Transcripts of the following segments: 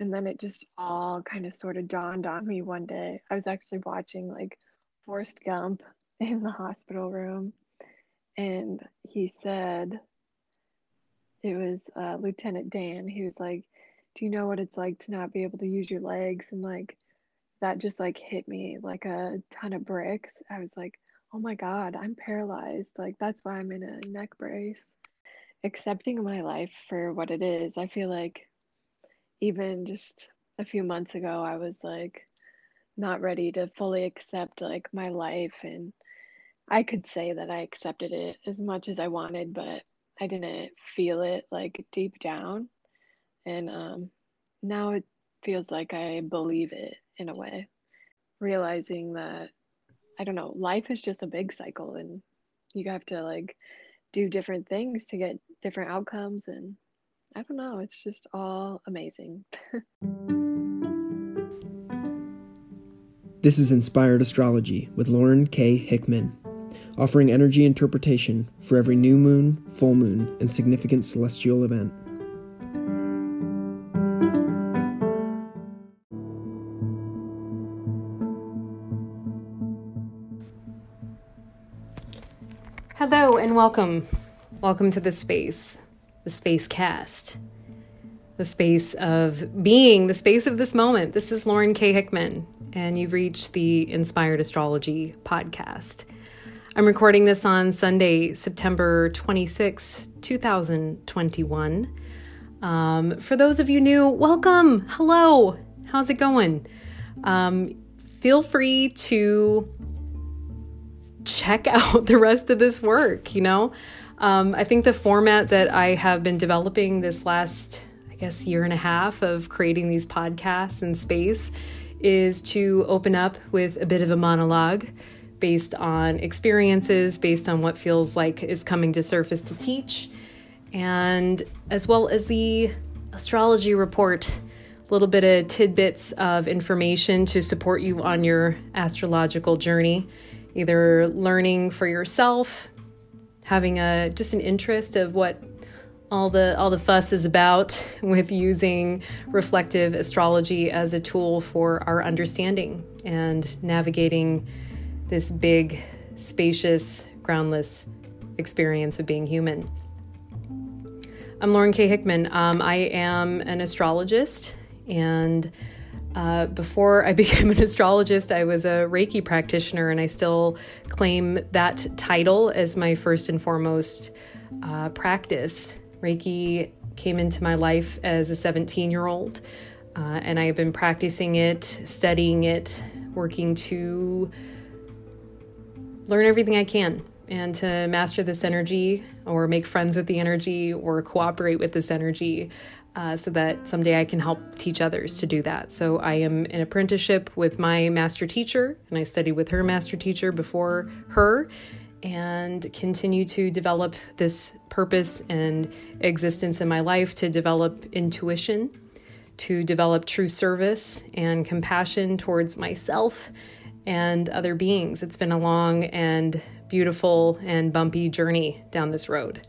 And then it just all kind of sort of dawned on me one day. I was actually watching like Forrest Gump in the hospital room, and he said, it was uh, Lieutenant Dan. He was like, Do you know what it's like to not be able to use your legs? And like, that just like hit me like a ton of bricks. I was like, Oh my God, I'm paralyzed. Like, that's why I'm in a neck brace. Accepting my life for what it is. I feel like even just a few months ago, I was like, not ready to fully accept like my life and I could say that I accepted it as much as I wanted, but I didn't feel it like deep down. And um, now it feels like I believe it in a way, realizing that I don't know, life is just a big cycle and you have to like do different things to get different outcomes. And I don't know, it's just all amazing. this is Inspired Astrology with Lauren K. Hickman offering energy interpretation for every new moon, full moon, and significant celestial event. Hello and welcome. Welcome to the space, the space cast, the space of being, the space of this moment. This is Lauren K. Hickman, and you've reached the Inspired Astrology podcast. I'm recording this on Sunday, September 26, 2021. Um, for those of you new, welcome. Hello. How's it going? Um, feel free to check out the rest of this work, you know? Um, I think the format that I have been developing this last, I guess, year and a half of creating these podcasts in space is to open up with a bit of a monologue based on experiences, based on what feels like is coming to surface to teach, and as well as the astrology report, a little bit of tidbits of information to support you on your astrological journey, either learning for yourself, having a just an interest of what all the all the fuss is about with using reflective astrology as a tool for our understanding and navigating this big, spacious, groundless experience of being human. I'm Lauren K. Hickman. Um, I am an astrologist, and uh, before I became an astrologist, I was a Reiki practitioner, and I still claim that title as my first and foremost uh, practice. Reiki came into my life as a 17 year old, uh, and I have been practicing it, studying it, working to learn everything I can and to master this energy or make friends with the energy or cooperate with this energy uh, so that someday I can help teach others to do that. So I am in apprenticeship with my master teacher and I studied with her master teacher before her and continue to develop this purpose and existence in my life to develop intuition, to develop true service and compassion towards myself and other beings. It's been a long and beautiful and bumpy journey down this road.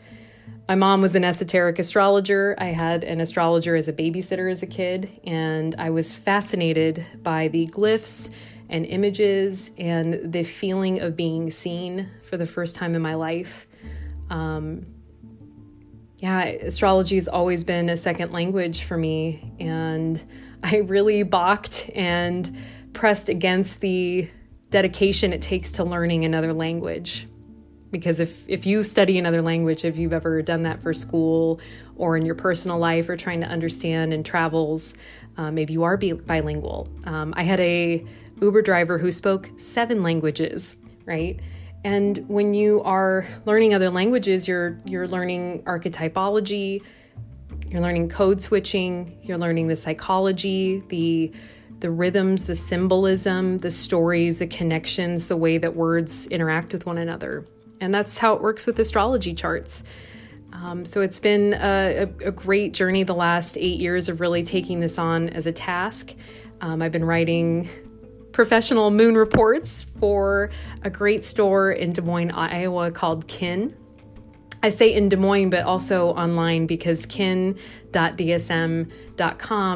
My mom was an esoteric astrologer. I had an astrologer as a babysitter as a kid, and I was fascinated by the glyphs and images and the feeling of being seen for the first time in my life. Um, yeah, astrology has always been a second language for me, and I really balked and pressed against the dedication it takes to learning another language. Because if, if you study another language, if you've ever done that for school or in your personal life or trying to understand in travels, uh, maybe you are bilingual. Um, I had a Uber driver who spoke seven languages, right? And when you are learning other languages, you're you're learning archetypology, you're learning code switching, you're learning the psychology, the the rhythms, the symbolism, the stories, the connections, the way that words interact with one another. And that's how it works with astrology charts. Um, so it's been a, a, a, great journey the last eight years of really taking this on as a task. Um, I've been writing professional moon reports for a great store in Des Moines, Iowa called Kin. I say in Des Moines, but also online because kin.dsm.com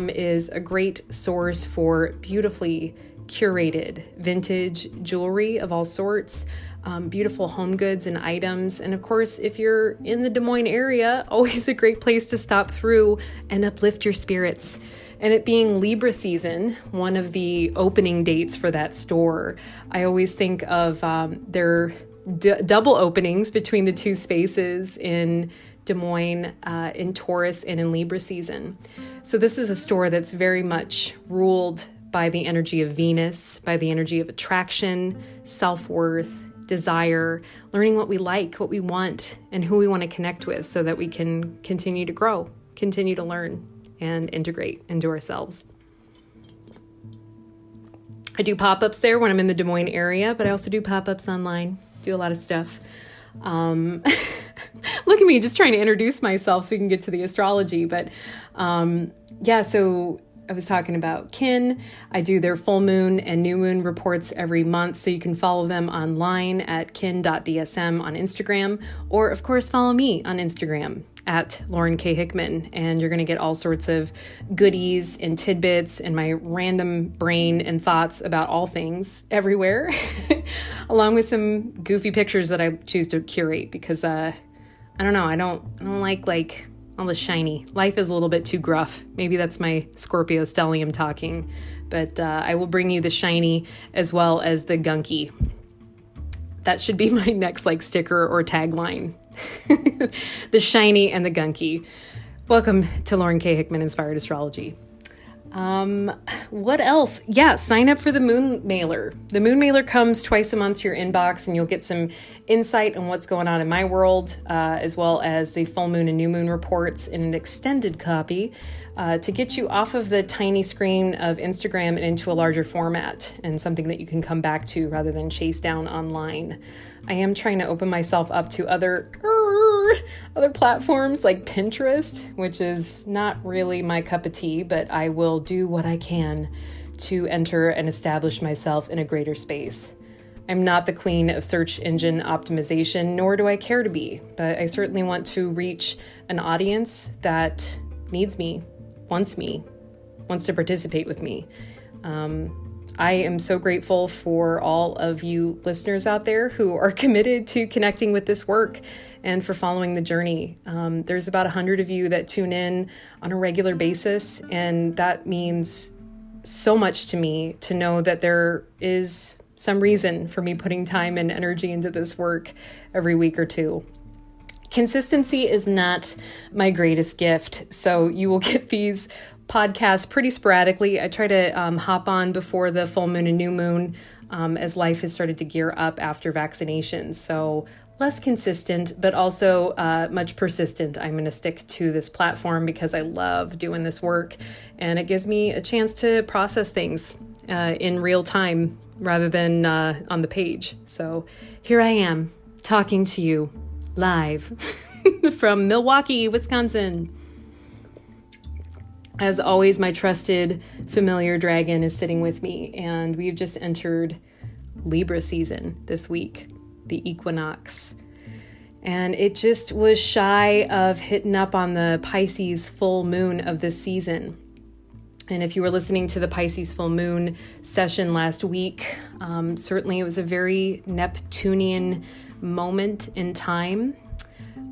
is a great source for beautifully curated vintage jewelry of all sorts, um, beautiful home goods and items. And of course, if you're in the Des Moines area, always a great place to stop through and uplift your spirits. And it being Libra season, one of the opening dates for that store, I always think of um, their d- double openings between the two spaces in Des Moines, uh, in Taurus, and in Libra season. So, this is a store that's very much ruled by the energy of Venus, by the energy of attraction, self worth, desire, learning what we like, what we want, and who we want to connect with so that we can continue to grow, continue to learn and integrate into ourselves. I do pop ups there when I'm in the Des Moines area, but I also do pop ups online, do a lot of stuff. Um, look at me just trying to introduce myself so we can get to the astrology. But um, yeah, so I was talking about Kin. I do their full moon and new moon reports every month, so you can follow them online at kin.dsm on Instagram, or of course, follow me on Instagram at Lauren K. Hickman, and you're going to get all sorts of goodies and tidbits and my random brain and thoughts about all things everywhere, along with some goofy pictures that I choose to curate because uh, I don't know, I don't, I don't like like all the shiny. Life is a little bit too gruff. Maybe that's my Scorpio stellium talking, but uh, I will bring you the shiny as well as the gunky. That should be my next like sticker or tagline the shiny and the gunky. Welcome to Lauren K. Hickman Inspired Astrology. Um, what else? Yeah, sign up for the Moon Mailer. The Moon Mailer comes twice a month to your inbox, and you'll get some insight on what's going on in my world, uh, as well as the full moon and new moon reports in an extended copy uh, to get you off of the tiny screen of Instagram and into a larger format and something that you can come back to rather than chase down online. I am trying to open myself up to other other platforms like Pinterest, which is not really my cup of tea, but I will do what I can to enter and establish myself in a greater space. I'm not the queen of search engine optimization, nor do I care to be, but I certainly want to reach an audience that needs me, wants me, wants to participate with me. Um, I am so grateful for all of you listeners out there who are committed to connecting with this work and for following the journey. Um, there's about 100 of you that tune in on a regular basis, and that means so much to me to know that there is some reason for me putting time and energy into this work every week or two. Consistency is not my greatest gift, so you will get these podcasts pretty sporadically. I try to um, hop on before the full moon and new moon um, as life has started to gear up after vaccinations. So less consistent, but also uh, much persistent. I'm going to stick to this platform because I love doing this work and it gives me a chance to process things uh, in real time rather than uh, on the page. So here I am talking to you live from Milwaukee, Wisconsin. As always, my trusted familiar dragon is sitting with me, and we've just entered Libra season this week, the equinox. And it just was shy of hitting up on the Pisces full moon of this season. And if you were listening to the Pisces full moon session last week, um, certainly it was a very Neptunian moment in time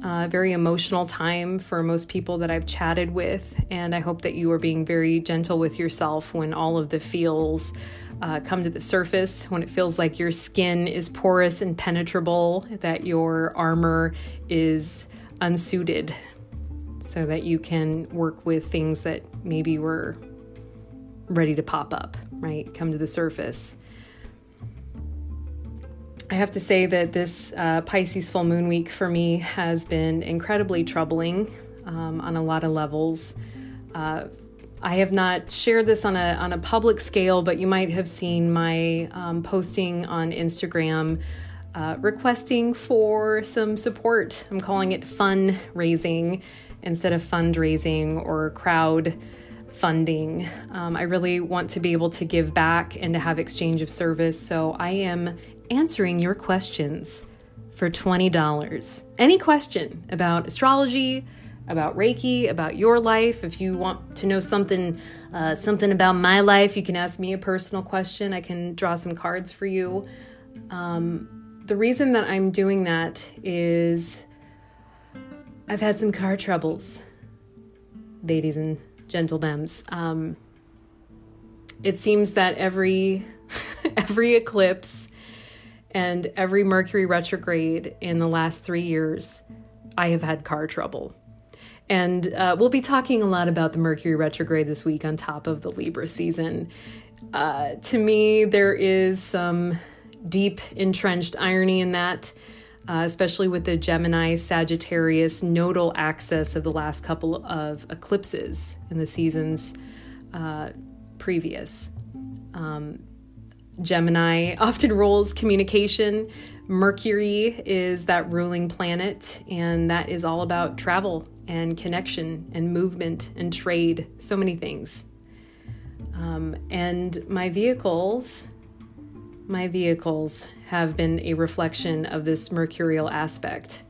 uh, very emotional time for most people that I've chatted with. And I hope that you are being very gentle with yourself when all of the feels uh, come to the surface, when it feels like your skin is porous and penetrable, that your armor is unsuited, so that you can work with things that maybe were ready to pop up, right? Come to the surface. I have to say that this uh, Pisces full moon week for me has been incredibly troubling um, on a lot of levels. Uh, I have not shared this on a on a public scale, but you might have seen my um, posting on Instagram uh, requesting for some support. I'm calling it fundraising instead of fundraising or crowd funding. Um, I really want to be able to give back and to have exchange of service. So I am answering your questions for $20. Any question about astrology, about Reiki, about your life. If you want to know something, uh, something about my life, you can ask me a personal question. I can draw some cards for you. Um, the reason that I'm doing that is I've had some car troubles, ladies and gentlemen. Um, it seems that every every eclipse and every Mercury retrograde in the last three years, I have had car trouble. And uh, we'll be talking a lot about the Mercury retrograde this week on top of the Libra season. Uh, to me, there is some deep, entrenched irony in that, uh, especially with the Gemini Sagittarius nodal axis of the last couple of eclipses in the seasons uh, previous. Um, Gemini often rules communication. Mercury is that ruling planet, and that is all about travel and connection and movement and trade, so many things. Um, and my vehicles, my vehicles have been a reflection of this mercurial aspect.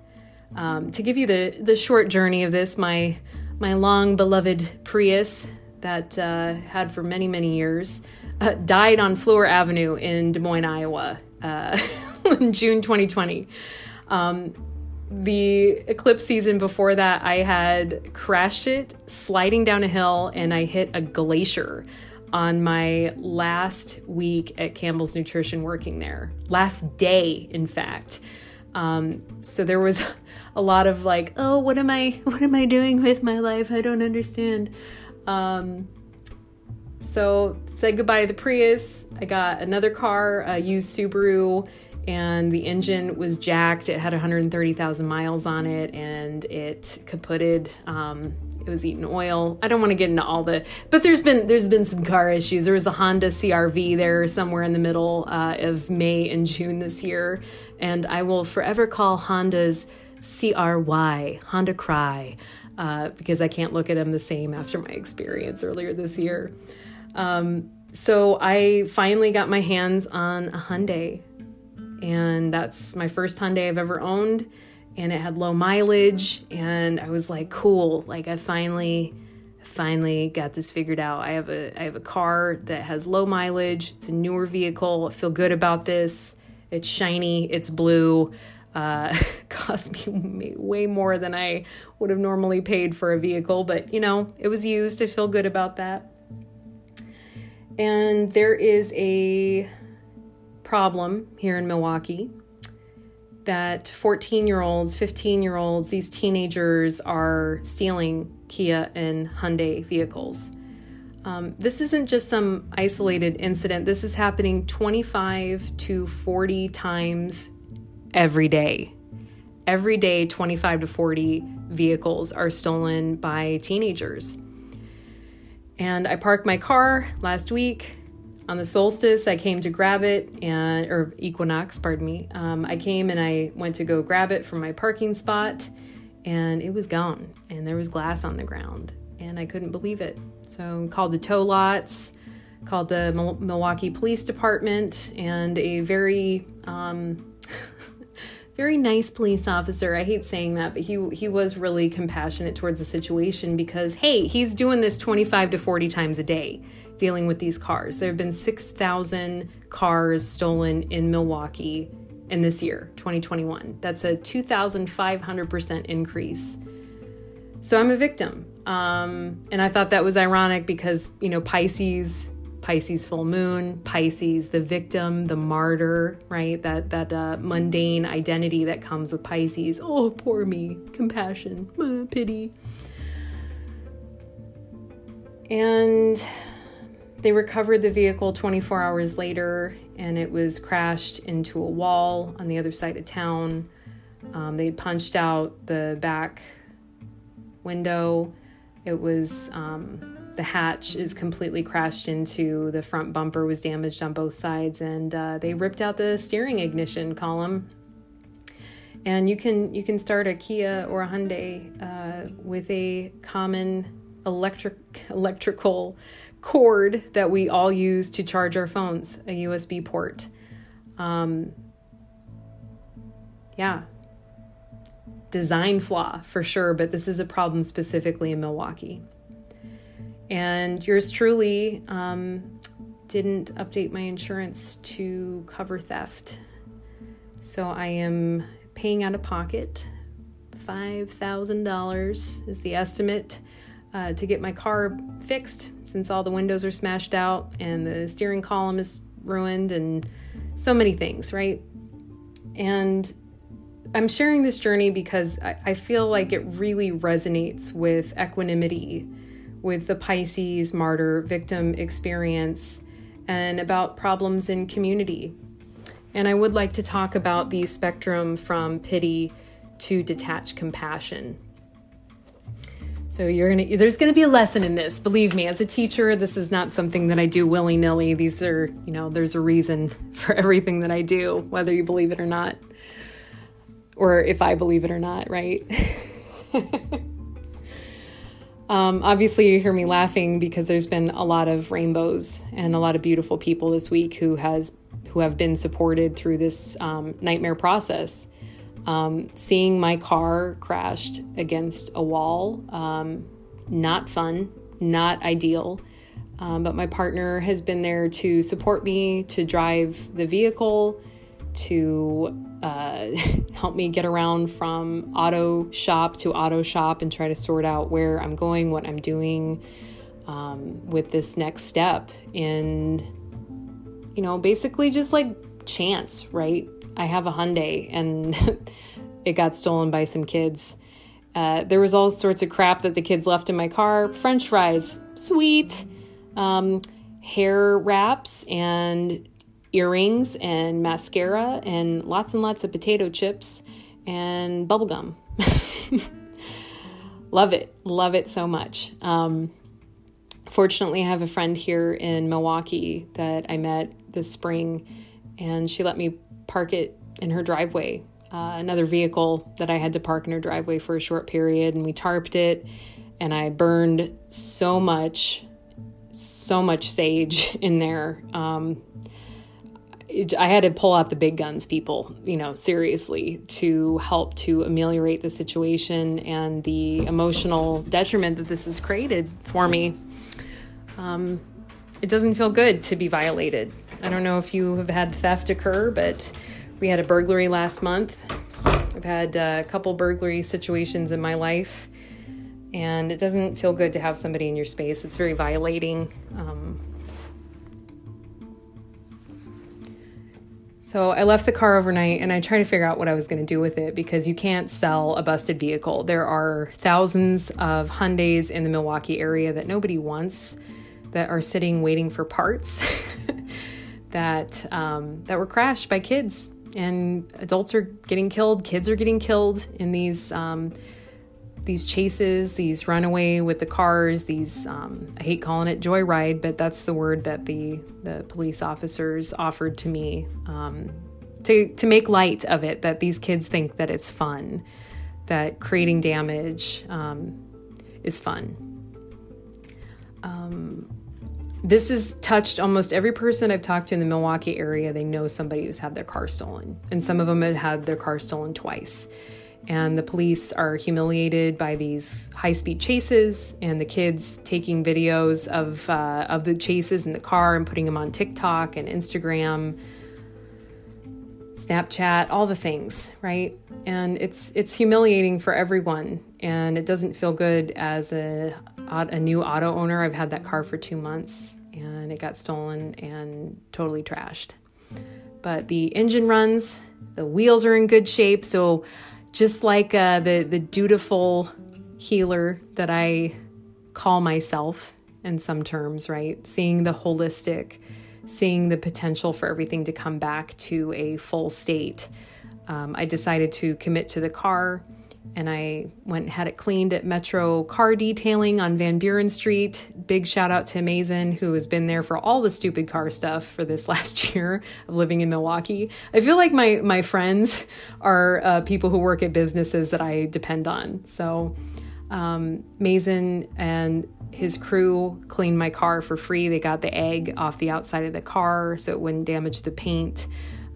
Um, to give you the the short journey of this, my my long beloved Prius that uh, had for many many years uh, died on Fleur Avenue in Des Moines, Iowa, uh, in June 2020. Um, the eclipse season before that, I had crashed it sliding down a hill and I hit a glacier on my last week at Campbell's Nutrition working there. Last day, in fact. Um, so there was a lot of like, oh, what am I, what am I doing with my life? I don't understand. Um, so said goodbye to the Prius. I got another car, a used Subaru and the engine was jacked. It had 130,000 miles on it, and it kaputted. Um, it was eating oil. I don't want to get into all the, but there's been there's been some car issues. There was a Honda CRV there somewhere in the middle uh, of May and June this year, and I will forever call Honda's CRY Honda Cry uh, because I can't look at them the same after my experience earlier this year. Um, so I finally got my hands on a Hyundai and that's my first Hyundai I've ever owned. And it had low mileage, and I was like, cool, like I finally finally got this figured out. I have a I have a car that has low mileage. It's a newer vehicle. I feel good about this. It's shiny. It's blue. Uh, cost me way more than I would have normally paid for a vehicle, but you know it was used. I feel good about that. And there is a problem here in Milwaukee that 14 year olds, 15 year olds, these teenagers are stealing Kia and Hyundai vehicles. Um, this isn't just some isolated incident, this is happening 25 to 40 times every day. Every day, 25 to 40 vehicles are stolen by teenagers. And I parked my car last week. On the solstice i came to grab it and or equinox pardon me. Um, i came and i went to go grab it from my parking spot and it was gone and there was glass on the ground and i couldn't believe it. So called the tow lots called the milwaukee police department and a very um, very nice police officer. I hate saying that, but he he was really compassionate towards the situation because hey, he's doing this 25 to 40 times a day dealing with these cars. There have been 6,000 cars stolen in Milwaukee in this year, 2021. That's a 2,500% increase. So I'm a victim. Um, and I thought that was ironic because, you know, Pisces, Pisces full moon, Pisces, the victim, the martyr, right? That that uh, mundane identity that comes with Pisces. Oh, poor me, compassion, pity. And they recovered the vehicle 24 hours later and it was crashed into a wall on the other side of town. Um, they punched out the back window. It was um, the hatch is completely crashed into the front bumper was damaged on both sides, and uh, they ripped out the steering ignition column. And you can you can start a Kia or a Hyundai uh, with a common electric electrical cord that we all use to charge our phones, a USB port. Um, yeah, design flaw for sure, but this is a problem specifically in Milwaukee. And yours truly um, didn't update my insurance to cover theft. So I am paying out of pocket. $5,000 is the estimate uh, to get my car fixed since all the windows are smashed out and the steering column is ruined and so many things, right? And I'm sharing this journey because I, I feel like it really resonates with equanimity, with the Pisces martyr victim experience, and about problems in community. And I would like to talk about the spectrum from pity to detached compassion. So you're gonna there's gonna be a lesson in this. Believe me, as a teacher, this is not something that I do willy nilly. These are, you know, there's a reason for everything that I do, whether you believe it or not or if I believe it or not, right? um, obviously, you hear me laughing because there's been a lot of rainbows and a lot of beautiful people this week who has who have been supported through this um, nightmare process. Um, seeing my car crashed against a wall, um, not fun, not ideal. Um, but my partner has been there to support me, to drive the vehicle, to uh, help me get around from auto shop to auto shop and try to sort out where I'm going, what I'm doing um, with this next step And, you know, basically just like chance, right? I have a Hyundai and it got stolen by some kids. Uh, there was all sorts of crap that the kids left in my car. French fries, sweet. Um, hair wraps and earrings and mascara and lots and lots of potato chips and bubblegum. love it. Love it so much. Um, fortunately, I have a friend here in Milwaukee that I met this spring, and she let me park it in her driveway. Uh, another vehicle that I had to park in her driveway for a short period, and we tarped it, and I burned so much, so much sage in there. Um, I had to pull out the big guns, people, you know, seriously, to help to ameliorate the situation and the emotional detriment that this has created for me. Um, it doesn't feel good to be violated. I don't know if you have had theft occur, but we had a burglary last month. I've had a couple burglary situations in my life, and it doesn't feel good to have somebody in your space. It's very violating. Um, So I left the car overnight and I tried to figure out what I was going to do with it because you can't sell a busted vehicle. There are thousands of Hyundais in the Milwaukee area that nobody wants that are sitting waiting for parts that um, that were crashed by kids and adults are getting killed. Kids are getting killed in these um, these chases, these runaway with the cars, these um, I hate calling it joyride, but that's the word that the the police officers offered to me um, to to make light of it. That these kids think that it's fun, that creating damage um, is fun. Um, this has touched almost every person I've talked to in the Milwaukee area. They know somebody who's had their car stolen, and some of them have had their car stolen twice and the police are humiliated by these high-speed chases and the kids taking videos of uh, of the chases in the car and putting them on TikTok and Instagram Snapchat all the things right? And it's it's humiliating for everyone. And it doesn't feel good as a a new auto owner. I've had that car for 2 months and it got stolen and totally trashed. But the engine runs the wheels are in good shape. So just like uh, the the dutiful healer that I call myself in some terms, right? Seeing the holistic, seeing the potential for everything to come back to a full state. Um, I decided to commit to the car and I went and had it cleaned at Metro Car Detailing on Van Buren Street. Big shout out to Mason, who has been there for all the stupid car stuff for this last year of living in Milwaukee. I feel like my my friends are uh, people who work at businesses that I depend on. So um, Mason and his crew cleaned my car for free. They got the egg off the outside of the car so it wouldn't damage the paint.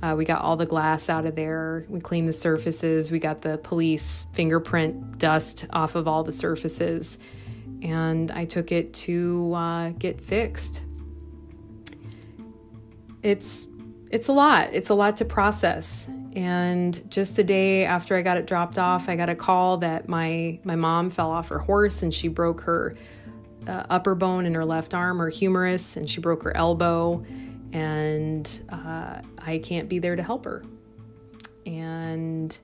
Uh, we got all the glass out of there. We cleaned the surfaces. We got the police fingerprint dust off of all the surfaces. And I took it to uh, get fixed. It's it's a lot. It's a lot to process. And just the day after I got it dropped off, I got a call that my my mom fell off her horse and she broke her uh, upper bone in her left arm, her humerus, and she broke her elbow. And uh, I can't be there to help her. And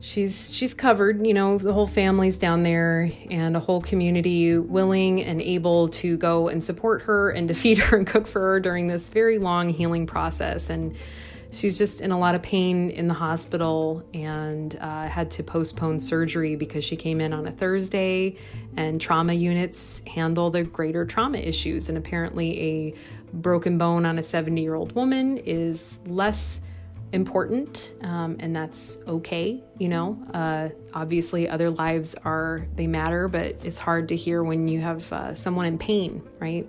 she's she's covered you know the whole family's down there and a whole community willing and able to go and support her and to feed her and cook for her during this very long healing process and she's just in a lot of pain in the hospital and uh, had to postpone surgery because she came in on a thursday and trauma units handle the greater trauma issues and apparently a broken bone on a 70 year old woman is less important um, and that's okay you know? Uh, obviously other lives are they matter but it's hard to hear when you have uh, someone in pain right?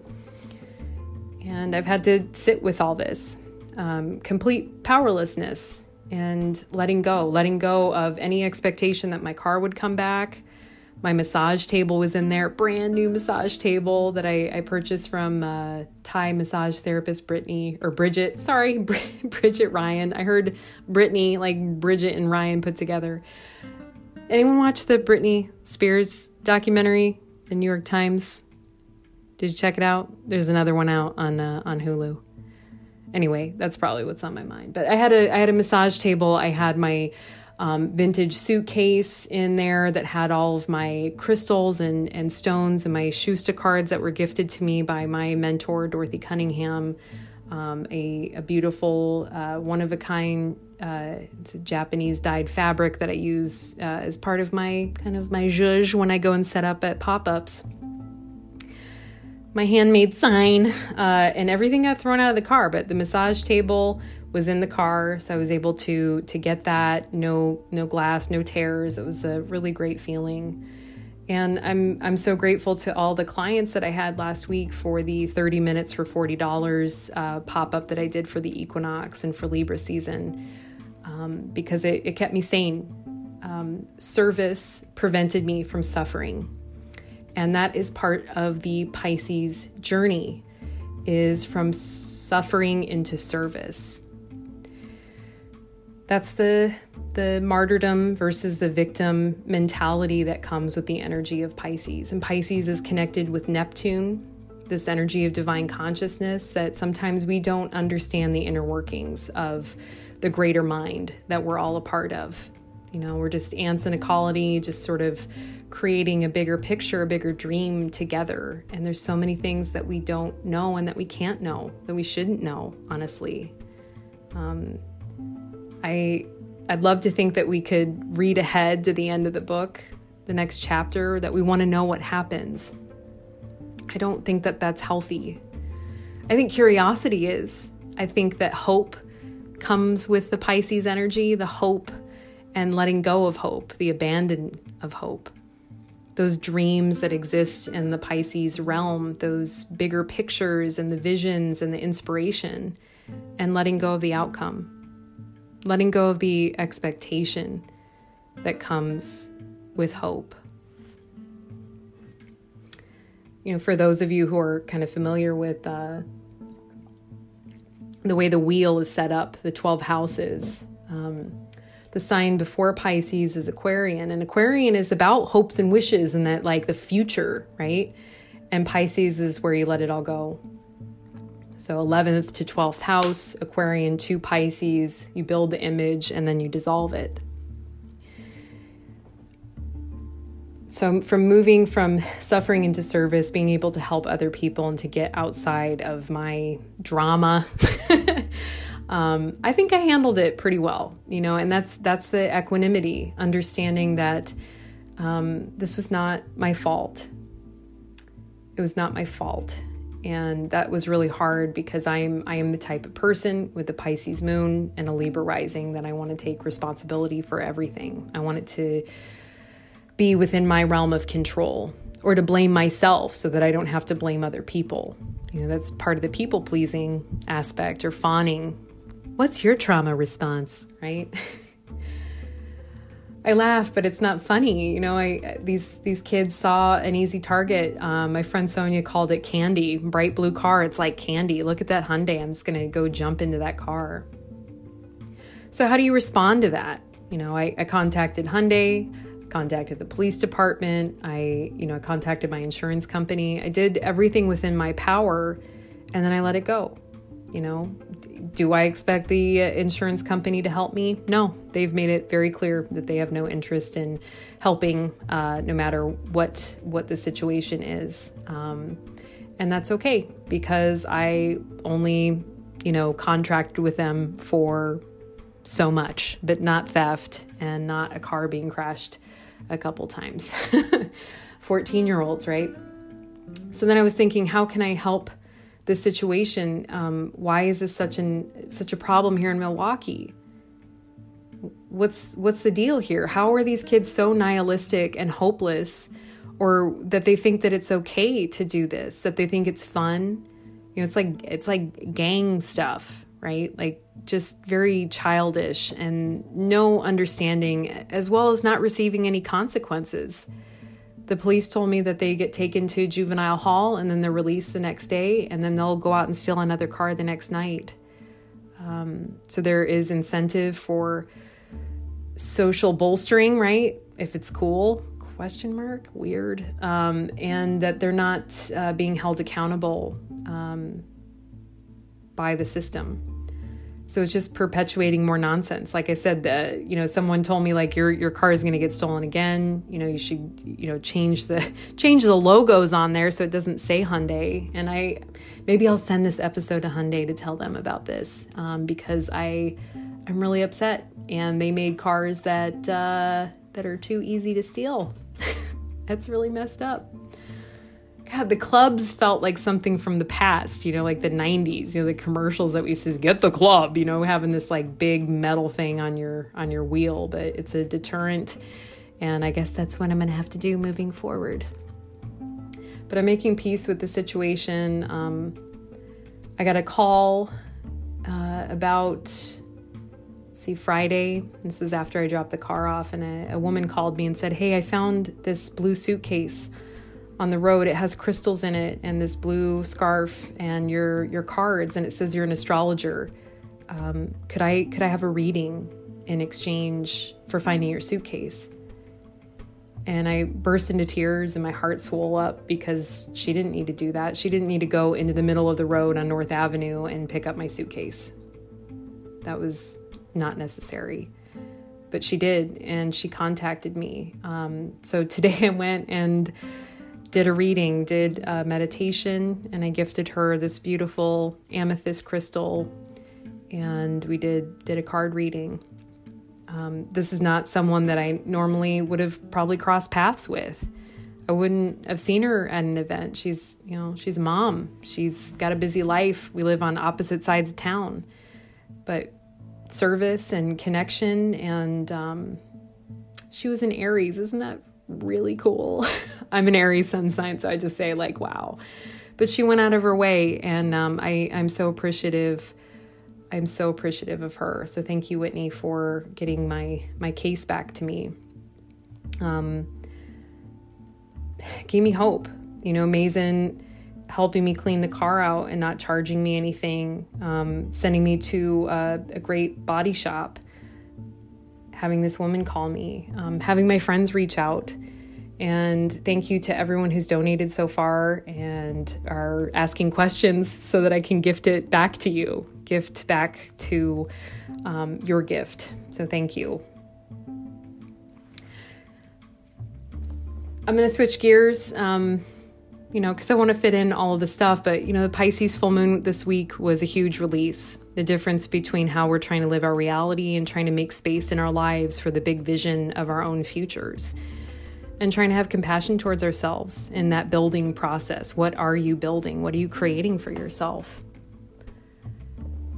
And i've had to sit with all this um, complete powerlessness and letting go letting go of any expectation that my car would come back my massage table was in there, brand new massage table that I, I purchased from uh, Thai massage therapist Brittany or Bridget. Sorry, Bridget Ryan. I heard Brittany like Bridget and Ryan put together. Anyone watch the Britney Spears documentary, the New York Times? Did you check it out? There's another one out on uh, on Hulu. Anyway, that's probably what's on my mind. But I had a I had a massage table. I had my um, vintage suitcase in there that had all of my crystals and, and stones and my Schuster cards that were gifted to me by my mentor, Dorothy Cunningham. Um, a, a, beautiful, uh, one of a kind, uh, it's a Japanese dyed fabric that I use uh, as part of my kind of my zhuzh when I go and set up at pop ups. My handmade sign uh, and everything got thrown out of the car, but the massage table was in the car, so I was able to to get that. No no glass, no tears. It was a really great feeling. And I'm I'm so grateful to all the clients that I had last week for the 30 minutes for $40 uh, pop up that I did for the equinox and for Libra season um, because it, it kept me sane. Um, service prevented me from suffering. And that is part of the Pisces journey is from suffering into service. That's the the martyrdom versus the victim mentality that comes with the energy of Pisces. And Pisces is connected with Neptune, this energy of divine consciousness that sometimes we don't understand the inner workings of the greater mind that we're all a part of. You know, we're just ants in a colony, just sort of creating a bigger picture, a bigger dream together. And there's so many things that we don't know and that we can't know, that we shouldn't know, honestly. Um, I I'd love to think that we could read ahead to the end of the book, the next chapter, that we want to know what happens. I don't think that that's healthy. I think curiosity is. I think that hope comes with the Pisces energy, the hope and letting go of hope, the abandon of hope. Those dreams that exist in the Pisces realm, those bigger pictures and the visions and the inspiration, and letting go of the outcome letting go of the expectation that comes with hope. You know, for those of you who are kind of familiar with uh, the way the wheel is set up, the 12 houses, um, the sign before Pisces is Aquarian. And Aquarian is about hopes and wishes and that, like, the future, right? And Pisces is where you let it all go. So 11th to 12th house, Aquarian to Pisces, you build the image and then you dissolve it. So, from moving from suffering into service, being able to help other people and to get outside of my drama, um, I think I handled it pretty well, you know, and that's that's the equanimity, understanding that um, this was not my fault. It was not my fault, and that was really hard because I'm I am the type of person with a Pisces moon and a Libra rising that I want to take responsibility for everything. I want it to be within my realm of control or to blame myself so that I don't have to blame other people. You know, that's part of the people pleasing aspect or fawning What's your trauma response, right? I laugh, but it's not funny. You know, I these these kids saw an easy target. Um, my friend Sonia called it candy, bright blue car. It's like candy. Look at that Hyundai. I'm just gonna go jump into that car. So how do you respond to that? You know, I, I contacted Hyundai, contacted the police department. I, you know, I contacted my insurance company. I did everything within my power, and then I let it go. You know, do I expect the uh, insurance company to help me? No, they've made it very clear that they have no interest in helping, uh, no matter what what the situation is, um, and that's okay because I only, you know, contract with them for so much, but not theft and not a car being crashed a couple times. 14 year olds, right? So then I was thinking, how can I help? This situation. Um, why is this such an such a problem here in Milwaukee? What's what's the deal here? How are these kids so nihilistic and hopeless, or that they think that it's okay to do this? That they think it's fun? You know, it's like it's like gang stuff, right? Like just very childish and no understanding, as well as not receiving any consequences. The police told me that they get taken to juvenile hall and then they're released the next day, and then they'll go out and steal another car the next night. Um, so there is incentive for social bolstering, right? If it's cool, question mark, weird, um, and that they're not uh, being held accountable um, by the system. So it's just perpetuating more nonsense. Like I said, the you know someone told me like your your car is going to get stolen again. You know you should you know change the change the logos on there so it doesn't say Hyundai. And I maybe I'll send this episode to Hyundai to tell them about this um, because I I'm really upset. And they made cars that uh, that are too easy to steal. That's really messed up. God, the clubs felt like something from the past, you know, like the 90s, you know, the commercials that we used to get the club, you know, having this like big metal thing on your on your wheel, but it's a deterrent and I guess that's what I'm going to have to do moving forward. But I'm making peace with the situation. Um, I got a call uh, about see Friday. This was after I dropped the car off, and a, a woman called me and said, "Hey, I found this blue suitcase." On the road it has crystals in it and this blue scarf and your your cards and it says you're an astrologer. Um, could i could i have a reading in exchange for finding your suitcase? And i burst into tears and my heart swelled up because she didn't need to do that. She didn't need to go into the middle of the road on north avenue and pick up my suitcase. That was not necessary but she did and she contacted me. Um, so today i went and did a reading, did a meditation, and I gifted her this beautiful amethyst crystal, and we did did a card reading. Um, this is not someone that I normally would have probably crossed paths with. I wouldn't have seen her at an event. She's, you know, she's a mom. She's got a busy life. We live on opposite sides of town, but service and connection, and um, she was an Aries. Isn't that really cool. I'm an Aries sun sign, so I just say like, wow. But she went out of her way, and um, I I'm so appreciative. I'm so appreciative of her. So thank you, Whitney, for getting my my case back to me. Um, gave me hope. You know, Mason helping me clean the car out and not charging me anything, um, sending me to a, a great body shop having this woman call me, um, having my friends reach out. And thank you to everyone who's donated so far and are asking questions so that I can gift it back to you, gift back to um, your gift. So thank you. I'm going to switch gears. Um, you know, because I want to fit in all of the stuff. But, you know, the Pisces full moon this week was a huge release. The difference between how we're trying to live our reality and trying to make space in our lives for the big vision of our own futures. And trying to have compassion towards ourselves in that building process. What are you building? What are you creating for yourself?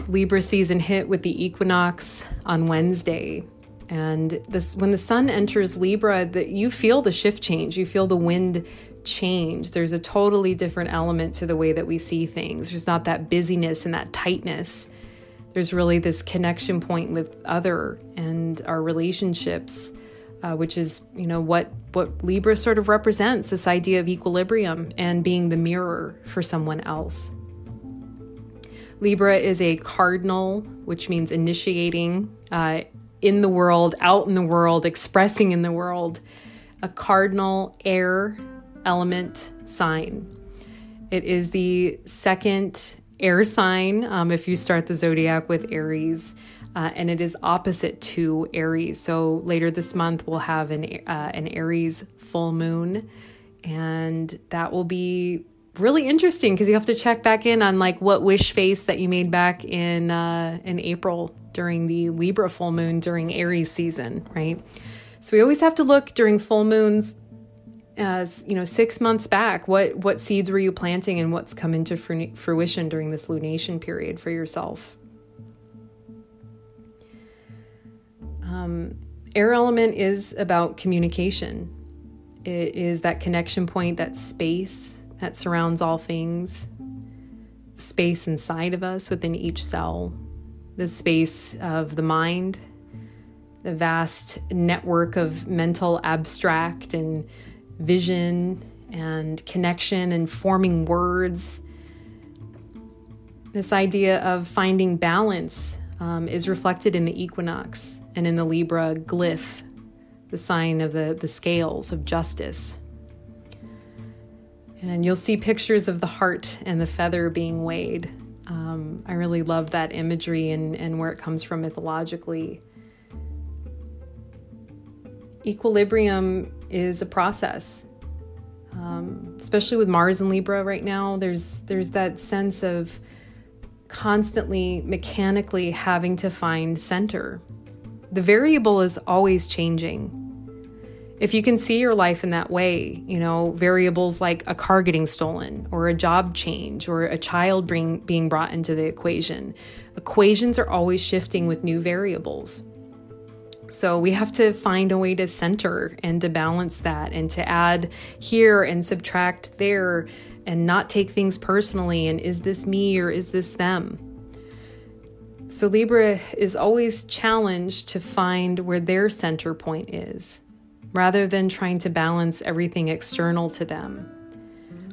Libra season hit with the equinox on Wednesday. And this, when the sun enters Libra, that you feel the shift change. You feel the wind change. There's a totally different element to the way that we see things. There's not that busyness and that tightness. There's really this connection point with other and our relationships, uh, which is you know what what Libra sort of represents this idea of equilibrium and being the mirror for someone else. Libra is a cardinal, which means initiating uh, in the world, out in the world, expressing in the world, a cardinal air element sign. It is the second air sign um, if you start the zodiac with Aries. Uh, and it is opposite to Aries. So later this month, we'll have an, uh, an Aries full moon, and that will be really interesting because you have to check back in on like what wish face that you made back in uh, in April during the Libra full moon during Aries season, right? So we always have to look during full moons as you know six months back what what seeds were you planting and what's come into fruition during this lunation period for yourself? Um, air element is about communication. It is that connection point that space that surrounds all things. Space inside of us within each cell. The space of the mind. The vast network of mental abstract and vision and connection and forming words. This idea of finding balance um, is reflected in the equinox and in the Libra glyph, the sign of the, the scales of justice. And you'll see pictures of the heart and the feather being weighed. Um, I really love that imagery and, and where it comes from mythologically. Equilibrium is a process. Um, especially with Mars and Libra right now, there's there's that sense of constantly mechanically having to find center. The variable is always changing. If you can see your life in that way, you know, variables like a car getting stolen or a job change or a child bring, being brought into the equation, equations are always shifting with new variables. So we have to find a way to center and to balance that and to add here and subtract there and not take things personally and is this me or is this them? So Libra is always challenged to find where their center point is rather than trying to balance everything external to them.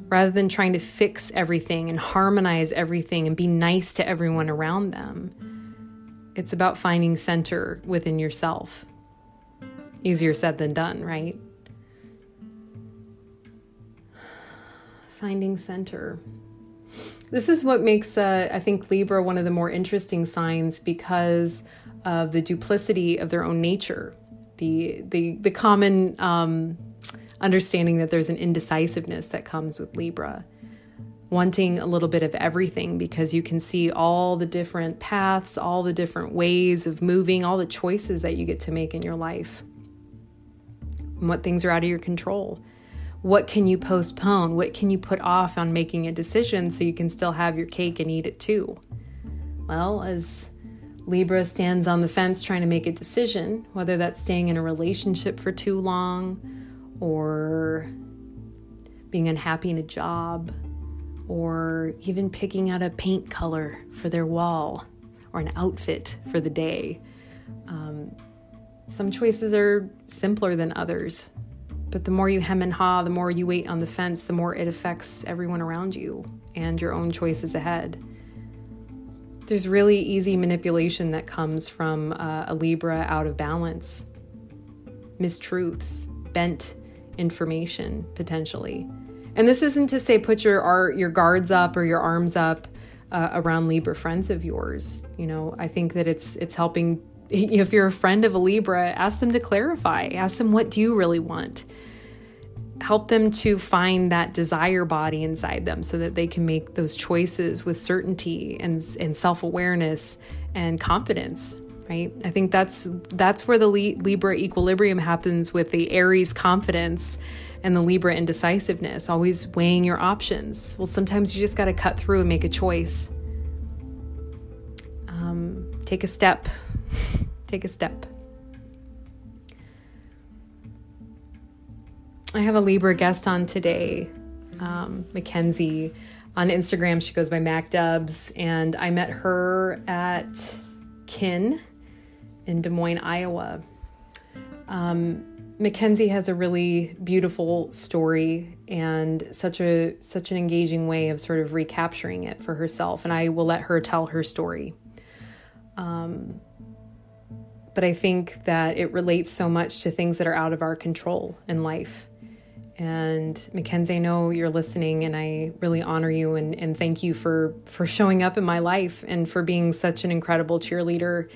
Rather than trying to fix everything and harmonize everything and be nice to everyone around them it's about finding center within yourself. Easier said than done, right? Finding center. This is what makes, uh, I think, Libra one of the more interesting signs because of the duplicity of their own nature. The, the, the common um, understanding that there's an indecisiveness that comes with Libra wanting a little bit of everything because you can see all the different paths, all the different ways of moving, all the choices that you get to make in your life, and what things are out of your control. What can you postpone? What can you put off on making a decision so you can still have your cake and eat it too? Well, as Libra stands on the fence trying to make a decision, whether that's staying in a relationship for too long or being unhappy in a job, or even picking out a paint color for their wall or an outfit for the day. Um, some choices are simpler than others, but the more you hem and haw, the more you wait on the fence, the more it affects everyone around you and your own choices ahead. There's really easy manipulation that comes from uh, a Libra out of balance, mistruths, bent information potentially. And this isn't to say put your your guards up or your arms up uh, around Libra friends of yours. You know, I think that it's it's helping. If you're a friend of a Libra, ask them to clarify. Ask them what do you really want. Help them to find that desire body inside them so that they can make those choices with certainty and, and self awareness and confidence right i think that's that's where the libra equilibrium happens with the aries confidence and the Libra indecisiveness, always weighing your options. Well, sometimes you just got to cut through and make a choice. Um, take a step. take a step. I have a Libra guest on today, um, Mackenzie. On Instagram, she goes by Mack Dubbs, and I met her at Kin in Des Moines, Iowa. Um, Mackenzie has a really beautiful story and such a such an engaging way of sort of recapturing it for herself, and I will let her tell her story. Um, but I think that it relates so much to things that are out of our control in life. And Mackenzie, I know you're listening, and I really honor you and, and thank you for for showing up in my life and for being such an incredible cheerleader.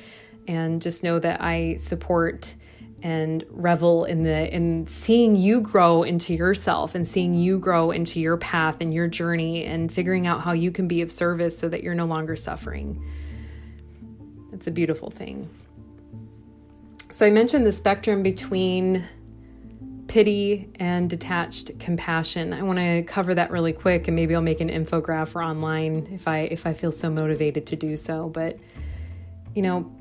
And just know that I support and revel in the in seeing you grow into yourself and seeing you grow into your path and your journey and figuring out how you can be of service so that you're no longer suffering. It's a beautiful thing. So I mentioned the spectrum between pity and detached compassion. I want to cover that really quick and maybe I'll make an infograph or online if I if I feel so motivated to do so, but you know,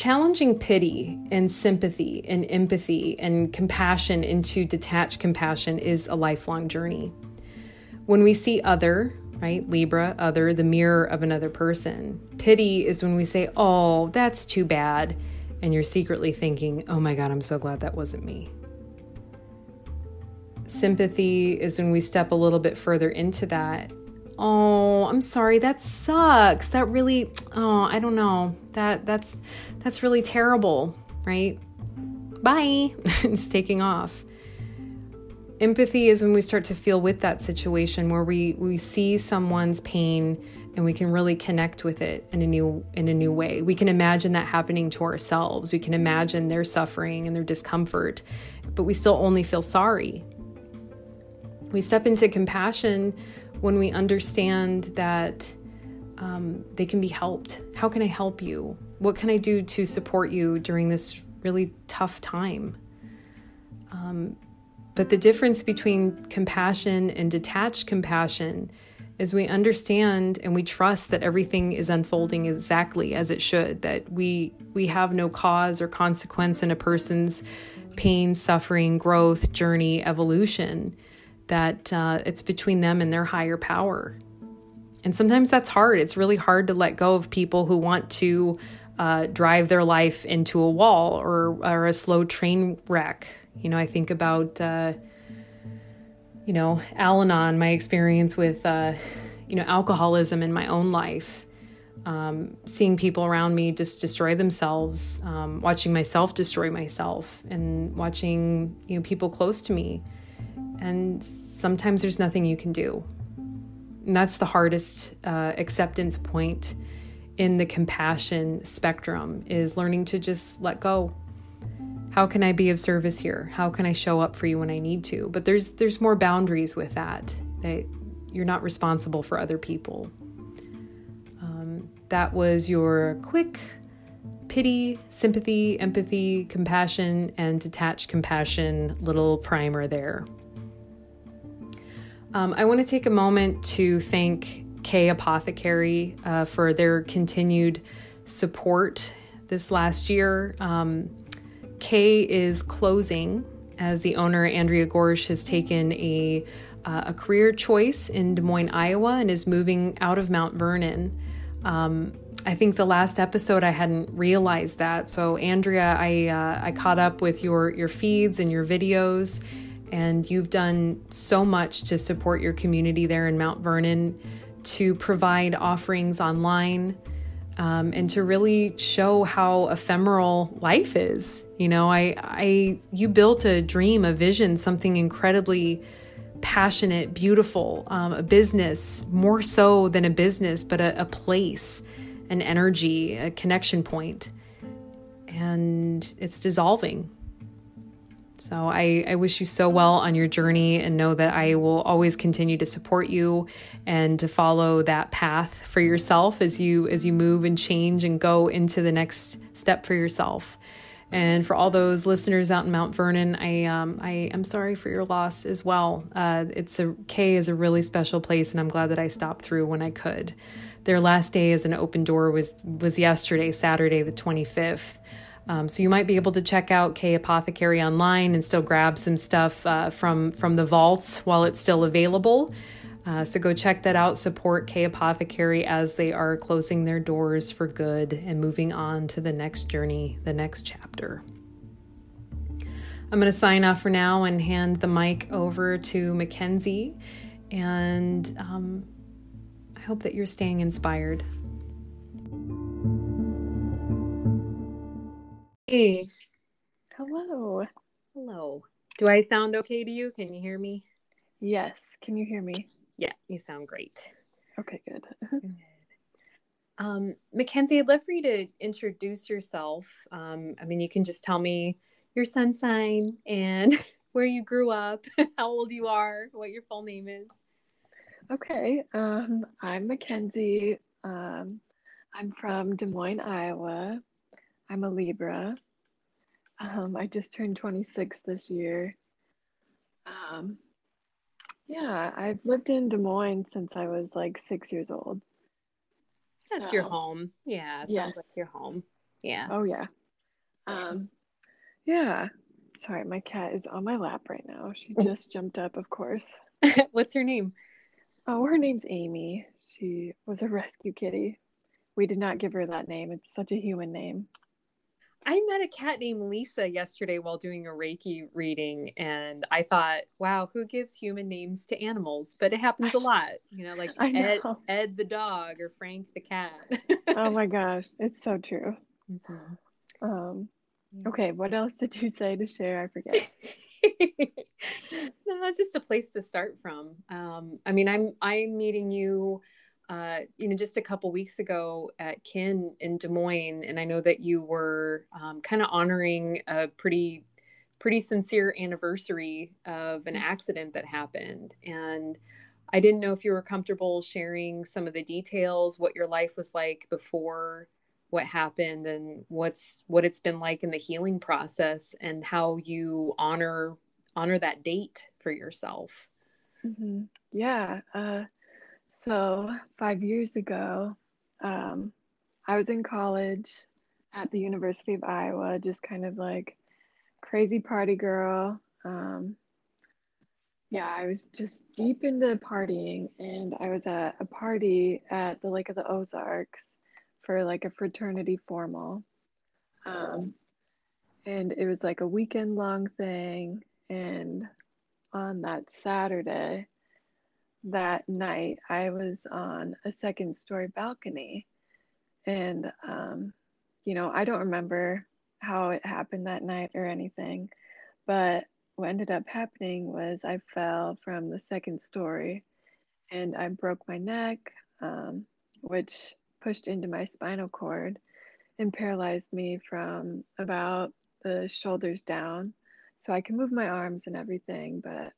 challenging pity and sympathy and empathy and compassion into detached compassion is a lifelong journey. When we see other, right, Libra, other, the mirror of another person, pity is when we say, oh, that's too bad. And you're secretly thinking, oh my God, I'm so glad that wasn't me. Sympathy is when we step a little bit further into that oh i'm sorry. That sucks. That really oh i don't know. That that's that's really terrible right? Bye. Just taking off. Empathy is when we start to feel with that situation where we we see someone's pain and we can really connect with it in a new in a new way. We can imagine that happening to ourselves. We can imagine their suffering and their discomfort but we still only feel sorry. We step into compassion when we understand that um, they can be helped. How can I help you? What can I do to support you during this really tough time? Um, but the difference between compassion and detached compassion is we understand and we trust that everything is unfolding exactly as it should that we we have no cause or consequence in a person's pain suffering growth journey evolution that uh, it's between them and their higher power. And sometimes that's hard. It's really hard to let go of people who want to uh, drive their life into a wall or, or a slow train wreck. You know, I think about, uh, you know, Al Anon, my experience with, uh, you know, alcoholism in my own life. Um, seeing people around me just destroy themselves, um, watching myself destroy myself, and watching you know people close to me and sometimes there's nothing you can do. And that's the hardest uh, acceptance point in the compassion spectrum is learning to just let go. How can I be of service here? How can I show up for you when I need to? But there's there's more boundaries with that. That you're not responsible for other people. Um, that was your quick pity, sympathy, empathy, compassion, and detached compassion little primer there. Um, I want to take a moment to thank K Apothecary uh, for their continued support this last year. Um, K is closing as the owner, Andrea Gorsch, has taken a, uh, a career choice in Des Moines, Iowa, and is moving out of Mount Vernon. Um, I think the last episode I hadn't realized that. So Andrea, I uh, I caught up with your your feeds and your videos, and you've done so much to support your community there in Mount Vernon, to provide offerings online, um, and to really show how ephemeral life is. You know, I, I, you built a dream, a vision, something incredibly passionate, beautiful, um, a business more so than a business, but a, a place, an energy, a connection point, and it's dissolving so I, I wish you so well on your journey and know that I will always continue to support you and to follow that path for yourself as you as you move and change and go into the next step for yourself. And for all those listeners out in Mount Vernon, I um, I am sorry for your loss as well. Uh, it's a K is a really special place, and I'm glad that I stopped through when I could. Their last day as an open door was was yesterday, Saturday the 25th. Um, so you might be able to check out K Apothecary online and still grab some stuff uh, from from the vaults while it's still available. Uh, so go check that out. Support K Apothecary as they are closing their doors for good and moving on to the next journey, the next chapter. I'm going to sign off for now and hand the mic over to Mackenzie. And um, I hope that you're staying inspired. Hey. Hello. Hello. Do I sound okay to you? Can you hear me? Yes. Can you hear me? Yeah, you sound great. Okay, good. um, Mackenzie, I'd love for you to introduce yourself. Um, I mean, you can just tell me your sun sign and where you grew up, how old you are, what your full name is. Okay. Um, I'm Mackenzie. Um, I'm from Des Moines, Iowa. I'm a Libra. Um, I just turned 26 this year. Um, yeah, I've lived in Des Moines since I was like six years old. That's so, your home. Yeah, it yes. sounds like your home. Yeah. Oh yeah. Um, yeah. Sorry, my cat is on my lap right now. She oh. just jumped up, of course. What's her name? Oh, her name's Amy. She was a rescue kitty. We did not give her that name. It's such a human name. I met a cat named Lisa yesterday while doing a Reiki reading, and I thought, wow, who gives human names to animals? But it happens a lot, you know, like Ed, Ed the dog or Frank the cat. oh my gosh, it's so true. Mm-hmm. Um, okay, what else did you say to share? I forget. no, it's just a place to start from. Um, I mean, I'm I'm meeting you uh, you know, just a couple weeks ago at Kin in Des Moines, and I know that you were um, kind of honoring a pretty, pretty sincere anniversary of an accident that happened, and I didn't know if you were comfortable sharing some of the details, what your life was like before what happened, and what's what it's been like in the healing process, and how you honor honor that date for yourself. Mm-hmm. Yeah. Uh so, five years ago, um, I was in college at the University of Iowa, just kind of like crazy party girl. Um, yeah, I was just deep into partying, and I was at a party at the Lake of the Ozarks for like a fraternity formal. Um, and it was like a weekend long thing. And on that Saturday, that night I was on a second story balcony. And, um, you know, I don't remember how it happened that night or anything, but what ended up happening was I fell from the second story and I broke my neck, um, which pushed into my spinal cord and paralyzed me from about the shoulders down. So I can move my arms and everything, but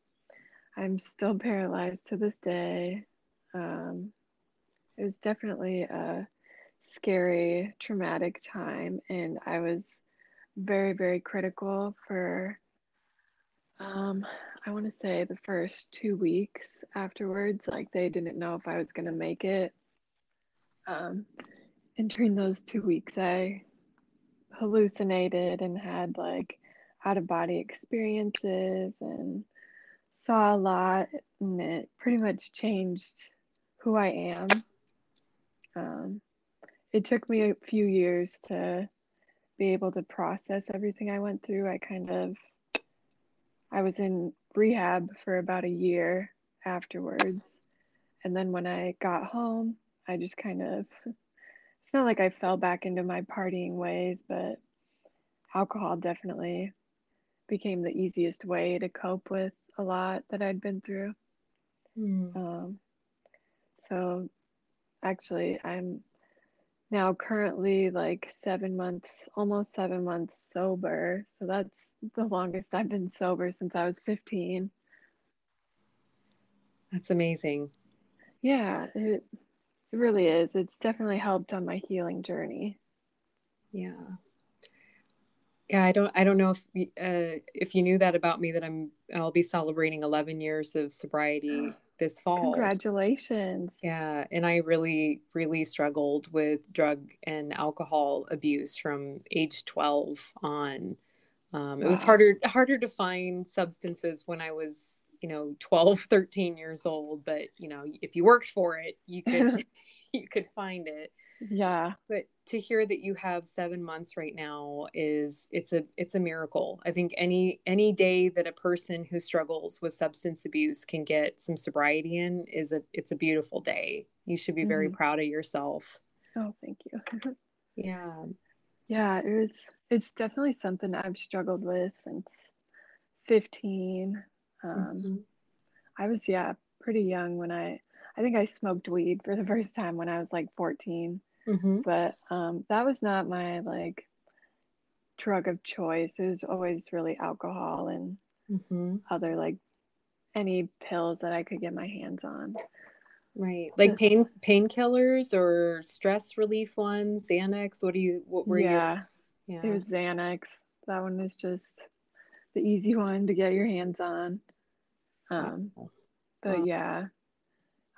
I'm still paralyzed to this day. Um, it was definitely a scary, traumatic time, and I was very, very critical for, um, I want to say, the first two weeks afterwards. Like, they didn't know if I was going to make it. Um, and during those two weeks, I hallucinated and had like out of body experiences and saw a lot and it pretty much changed who I am. Um, it took me a few years to be able to process everything I went through. I kind of, I was in rehab for about a year afterwards. And then when I got home, I just kind of, it's not like I fell back into my partying ways, but alcohol definitely became the easiest way to cope with a lot that I'd been through. Mm. Um, so actually, I'm now currently like seven months, almost seven months sober. So that's the longest I've been sober since I was 15. That's amazing. Yeah, it, it really is. It's definitely helped on my healing journey. Yeah yeah i don't i don't know if uh, if you knew that about me that i'm i'll be celebrating 11 years of sobriety this fall. Congratulations. Yeah and i really really struggled with drug and alcohol abuse from age 12 on. Um, it was harder harder to find substances when i was you know 12 13 years old but you know if you worked for it you could you could find it yeah. But to hear that you have seven months right now is it's a it's a miracle. I think any any day that a person who struggles with substance abuse can get some sobriety in is a it's a beautiful day. You should be very mm-hmm. proud of yourself. Oh thank you. Yeah. Yeah it was it's definitely something i've struggled with since 15 um, mm-hmm. i was yeah pretty young when i i think i smoked weed for the first time when i was like 14 Mm-hmm. But um, that was not my like drug of choice. It was always really alcohol and mm-hmm. other like any pills that I could get my hands on. Right. Like pain painkillers or stress relief ones, Xanax. What do you what were yeah. you? Yeah. It was Xanax. That one was just the easy one to get your hands on. Um but wow. yeah.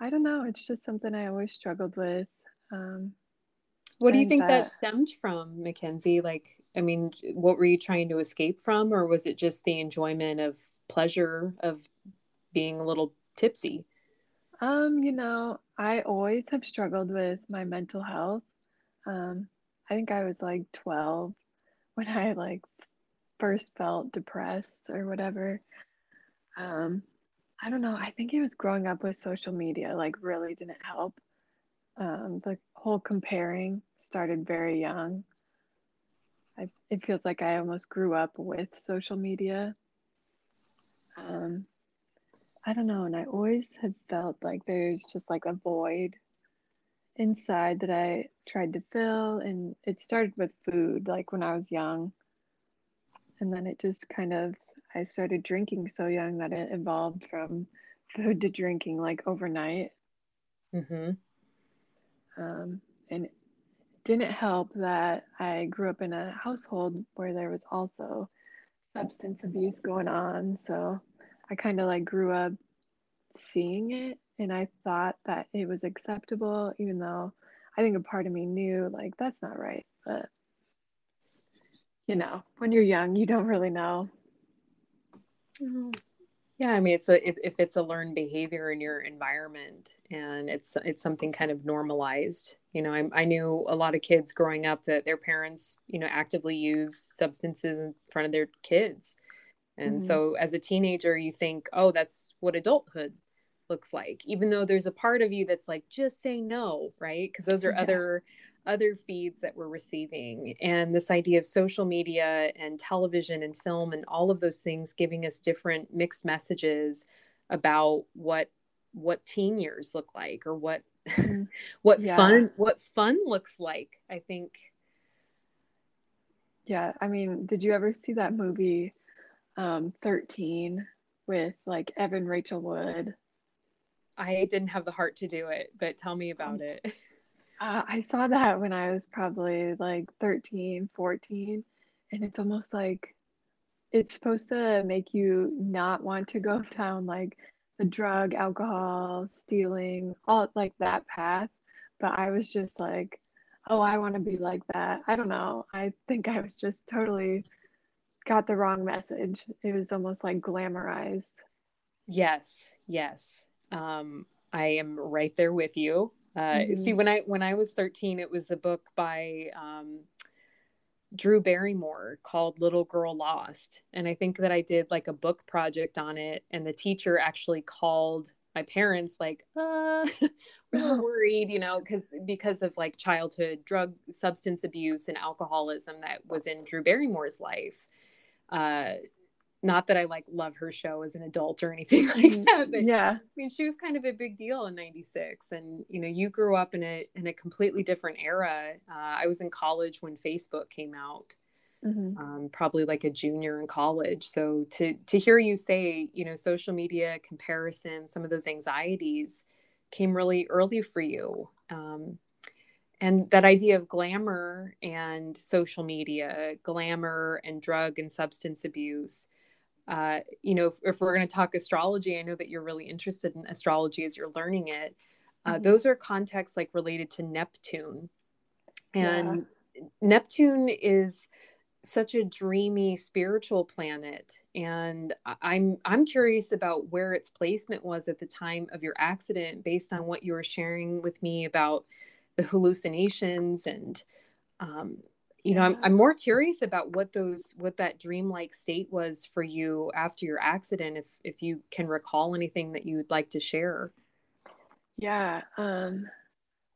I don't know. It's just something I always struggled with. Um what do you think that, that stemmed from, Mackenzie? Like, I mean, what were you trying to escape from, or was it just the enjoyment of pleasure of being a little tipsy? Um, you know, I always have struggled with my mental health. Um, I think I was like 12 when I like first felt depressed or whatever. Um, I don't know. I think it was growing up with social media like really didn't help. Um, the whole comparing started very young. I, it feels like I almost grew up with social media. Um, I don't know, and I always have felt like there's just like a void inside that I tried to fill, and it started with food, like when I was young, and then it just kind of I started drinking so young that it evolved from food to drinking like overnight. Mm-hmm. Um, and it didn't help that I grew up in a household where there was also substance abuse going on. So I kind of like grew up seeing it and I thought that it was acceptable, even though I think a part of me knew like that's not right. But you know, when you're young, you don't really know. Mm-hmm. Yeah, I mean, it's a if, if it's a learned behavior in your environment, and it's it's something kind of normalized. You know, I, I knew a lot of kids growing up that their parents, you know, actively use substances in front of their kids, and mm-hmm. so as a teenager, you think, oh, that's what adulthood looks like, even though there's a part of you that's like, just say no, right? Because those are yeah. other other feeds that we're receiving and this idea of social media and television and film and all of those things giving us different mixed messages about what what teen years look like or what mm-hmm. what yeah. fun what fun looks like i think yeah i mean did you ever see that movie um 13 with like evan rachel wood i didn't have the heart to do it but tell me about um, it Uh, I saw that when I was probably like 13, 14, and it's almost like it's supposed to make you not want to go down like the drug, alcohol, stealing, all like that path. But I was just like, oh, I want to be like that. I don't know. I think I was just totally got the wrong message. It was almost like glamorized. Yes, yes. Um, I am right there with you. Uh, mm-hmm. See, when I when I was thirteen, it was a book by um, Drew Barrymore called Little Girl Lost, and I think that I did like a book project on it, and the teacher actually called my parents like uh we're worried you know because because of like childhood drug substance abuse and alcoholism that was in drew barrymore's life uh not that I like love her show as an adult or anything like mm, that, but yeah, I mean, she was kind of a big deal in '96, and you know, you grew up in a in a completely different era. Uh, I was in college when Facebook came out, mm-hmm. um, probably like a junior in college. So to to hear you say, you know, social media comparison, some of those anxieties came really early for you. Um, and that idea of glamour and social media, glamour and drug and substance abuse, uh, you know, if, if we're going to talk astrology, I know that you're really interested in astrology as you're learning it. Uh, mm-hmm. Those are contexts like related to Neptune. And yeah. Neptune is such a dreamy spiritual planet and i'm i'm curious about where its placement was at the time of your accident based on what you were sharing with me about the hallucinations and um, you know I'm, I'm more curious about what those what that dreamlike state was for you after your accident if if you can recall anything that you'd like to share yeah um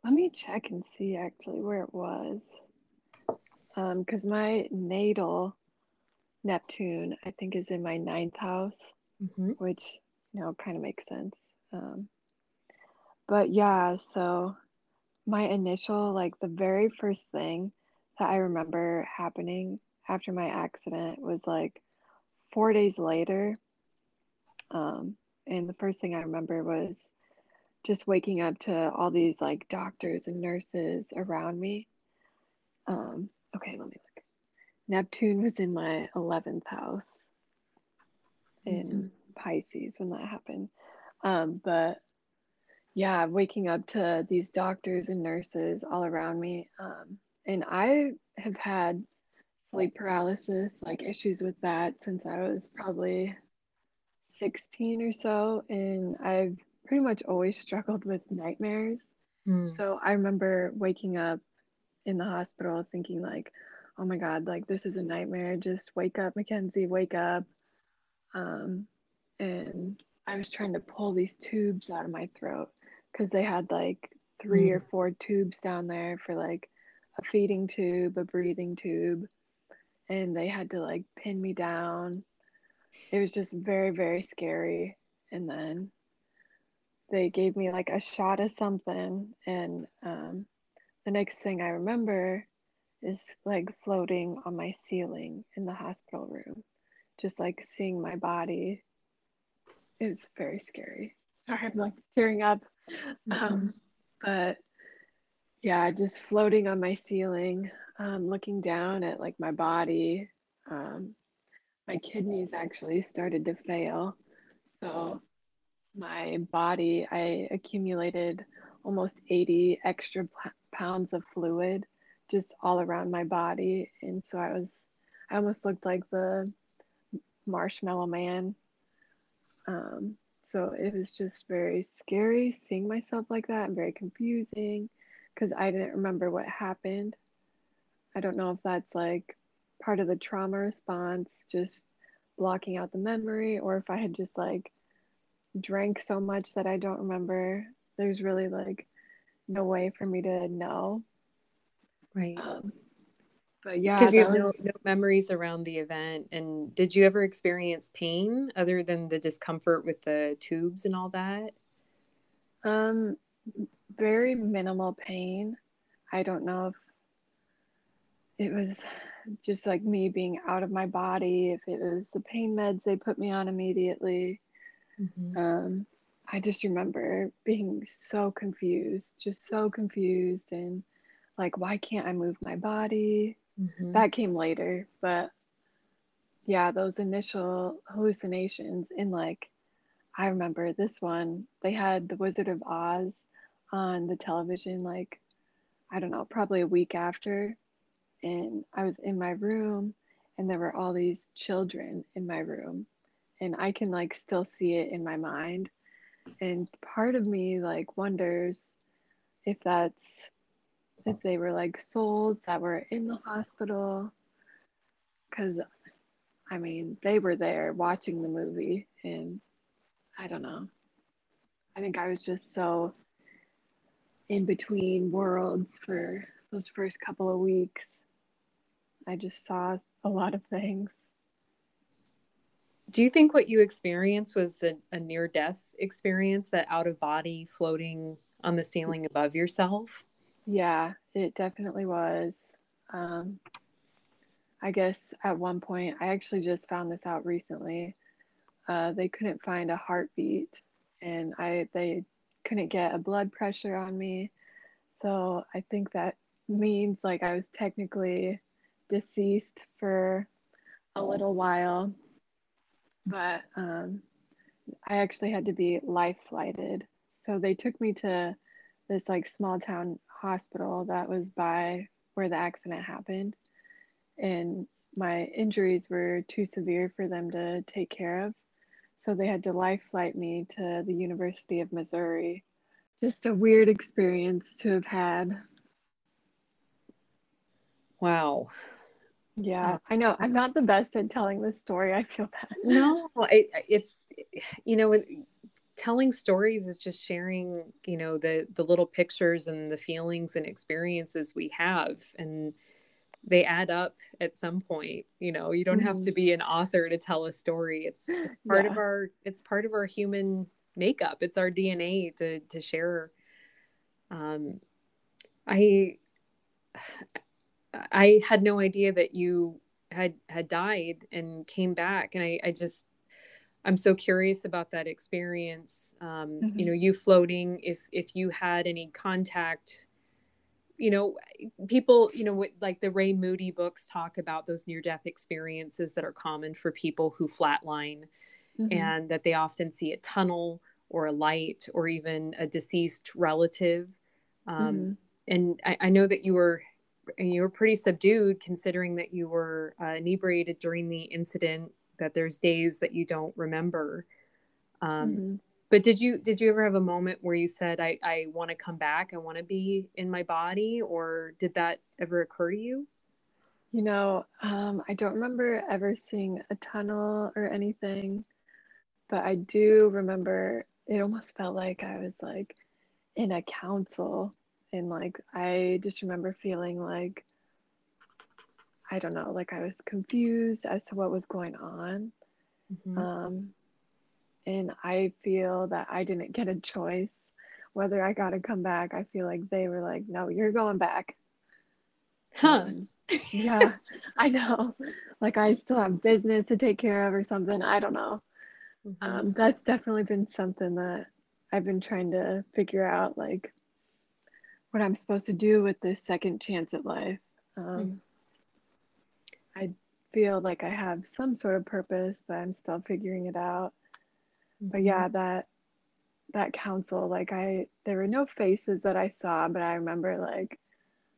let me check and see actually where it was because um, my natal Neptune, I think, is in my ninth house, mm-hmm. which you know kind of makes sense. Um, but yeah, so my initial, like the very first thing that I remember happening after my accident was like four days later. Um, and the first thing I remember was just waking up to all these like doctors and nurses around me. Um, okay, let me look. Neptune was in my 11th house in mm-hmm. Pisces when that happened. Um, but yeah, waking up to these doctors and nurses all around me. Um, and I have had sleep paralysis, like issues with that since I was probably 16 or so. And I've pretty much always struggled with nightmares. Mm. So I remember waking up in the hospital thinking like oh my god like this is a nightmare just wake up mackenzie wake up um, and i was trying to pull these tubes out of my throat because they had like three mm. or four tubes down there for like a feeding tube a breathing tube and they had to like pin me down it was just very very scary and then they gave me like a shot of something and um, the next thing I remember is like floating on my ceiling in the hospital room, just like seeing my body. It was very scary. Sorry, I'm like tearing up. Mm-hmm. Um, but yeah, just floating on my ceiling, um, looking down at like my body. Um, my kidneys actually started to fail. So my body, I accumulated almost 80 extra pounds of fluid just all around my body. And so I was, I almost looked like the marshmallow man. Um, so it was just very scary seeing myself like that and very confusing because I didn't remember what happened. I don't know if that's like part of the trauma response, just blocking out the memory, or if I had just like drank so much that I don't remember. There's really like no way for me to know. Right. Um, but yeah, because you have was... no, no memories around the event. And did you ever experience pain other than the discomfort with the tubes and all that? Um, very minimal pain. I don't know if it was just like me being out of my body, if it was the pain meds they put me on immediately. Mm-hmm. Um, I just remember being so confused, just so confused, and like, why can't I move my body? Mm-hmm. That came later, but yeah, those initial hallucinations, and like, I remember this one, they had The Wizard of Oz on the television, like, I don't know, probably a week after, and I was in my room, and there were all these children in my room, and I can like still see it in my mind. And part of me like wonders if that's if they were like souls that were in the hospital. Because i mean they were there watching the movie and i don't know. I think i was just so in between worlds for those first couple of weeks i just saw a lot of things do you think what you experienced was a, a near death experience, that out of body floating on the ceiling above yourself? Yeah, it definitely was. Um, I guess at one point, I actually just found this out recently. Uh, they couldn't find a heartbeat, and I they couldn't get a blood pressure on me. So I think that means like I was technically deceased for a little while but um, I actually had to be life flighted. So they took me to this like small town hospital that was by where the accident happened. And my injuries were too severe for them to take care of. So they had to life flight me to the University of Missouri. Just a weird experience to have had. Wow. Yeah, uh, I know. I'm not the best at telling this story. I feel bad. No, it, it's, you know, telling stories is just sharing, you know, the the little pictures and the feelings and experiences we have, and they add up at some point. You know, you don't mm-hmm. have to mm-hmm. be an author to tell a story. It's part yeah. of our. It's part of our human makeup. It's our DNA to to share. Um, I I had no idea that you had had died and came back, and I, I just I'm so curious about that experience. Um, mm-hmm. You know, you floating. If if you had any contact, you know, people, you know, like the Ray Moody books talk about those near death experiences that are common for people who flatline, mm-hmm. and that they often see a tunnel or a light or even a deceased relative. Um, mm-hmm. And I, I know that you were and you were pretty subdued considering that you were uh, inebriated during the incident that there's days that you don't remember um, mm-hmm. But did you did you ever have a moment where you said i i want to come back i want to be in my body or did that ever occur to you you know um, i don't remember ever seeing a tunnel or anything but i do remember it almost felt like i was like in a council and like i just remember feeling like i don't know like i was confused as to what was going on mm-hmm. um and i feel that i didn't get a choice. Whether i got to come back i feel like they were like no you're going back. Huh. Um, yeah i know. Like i still have business to take care of or something. I don't know. Mm-hmm. um, that's definitely been something that i've been trying to figure out like what I'm supposed to do with this second chance at life. Um, mm I feel like I have some sort of purpose, but I'm still figuring it out. But yeah, that that council, like I, there were no faces that I saw, but I remember like,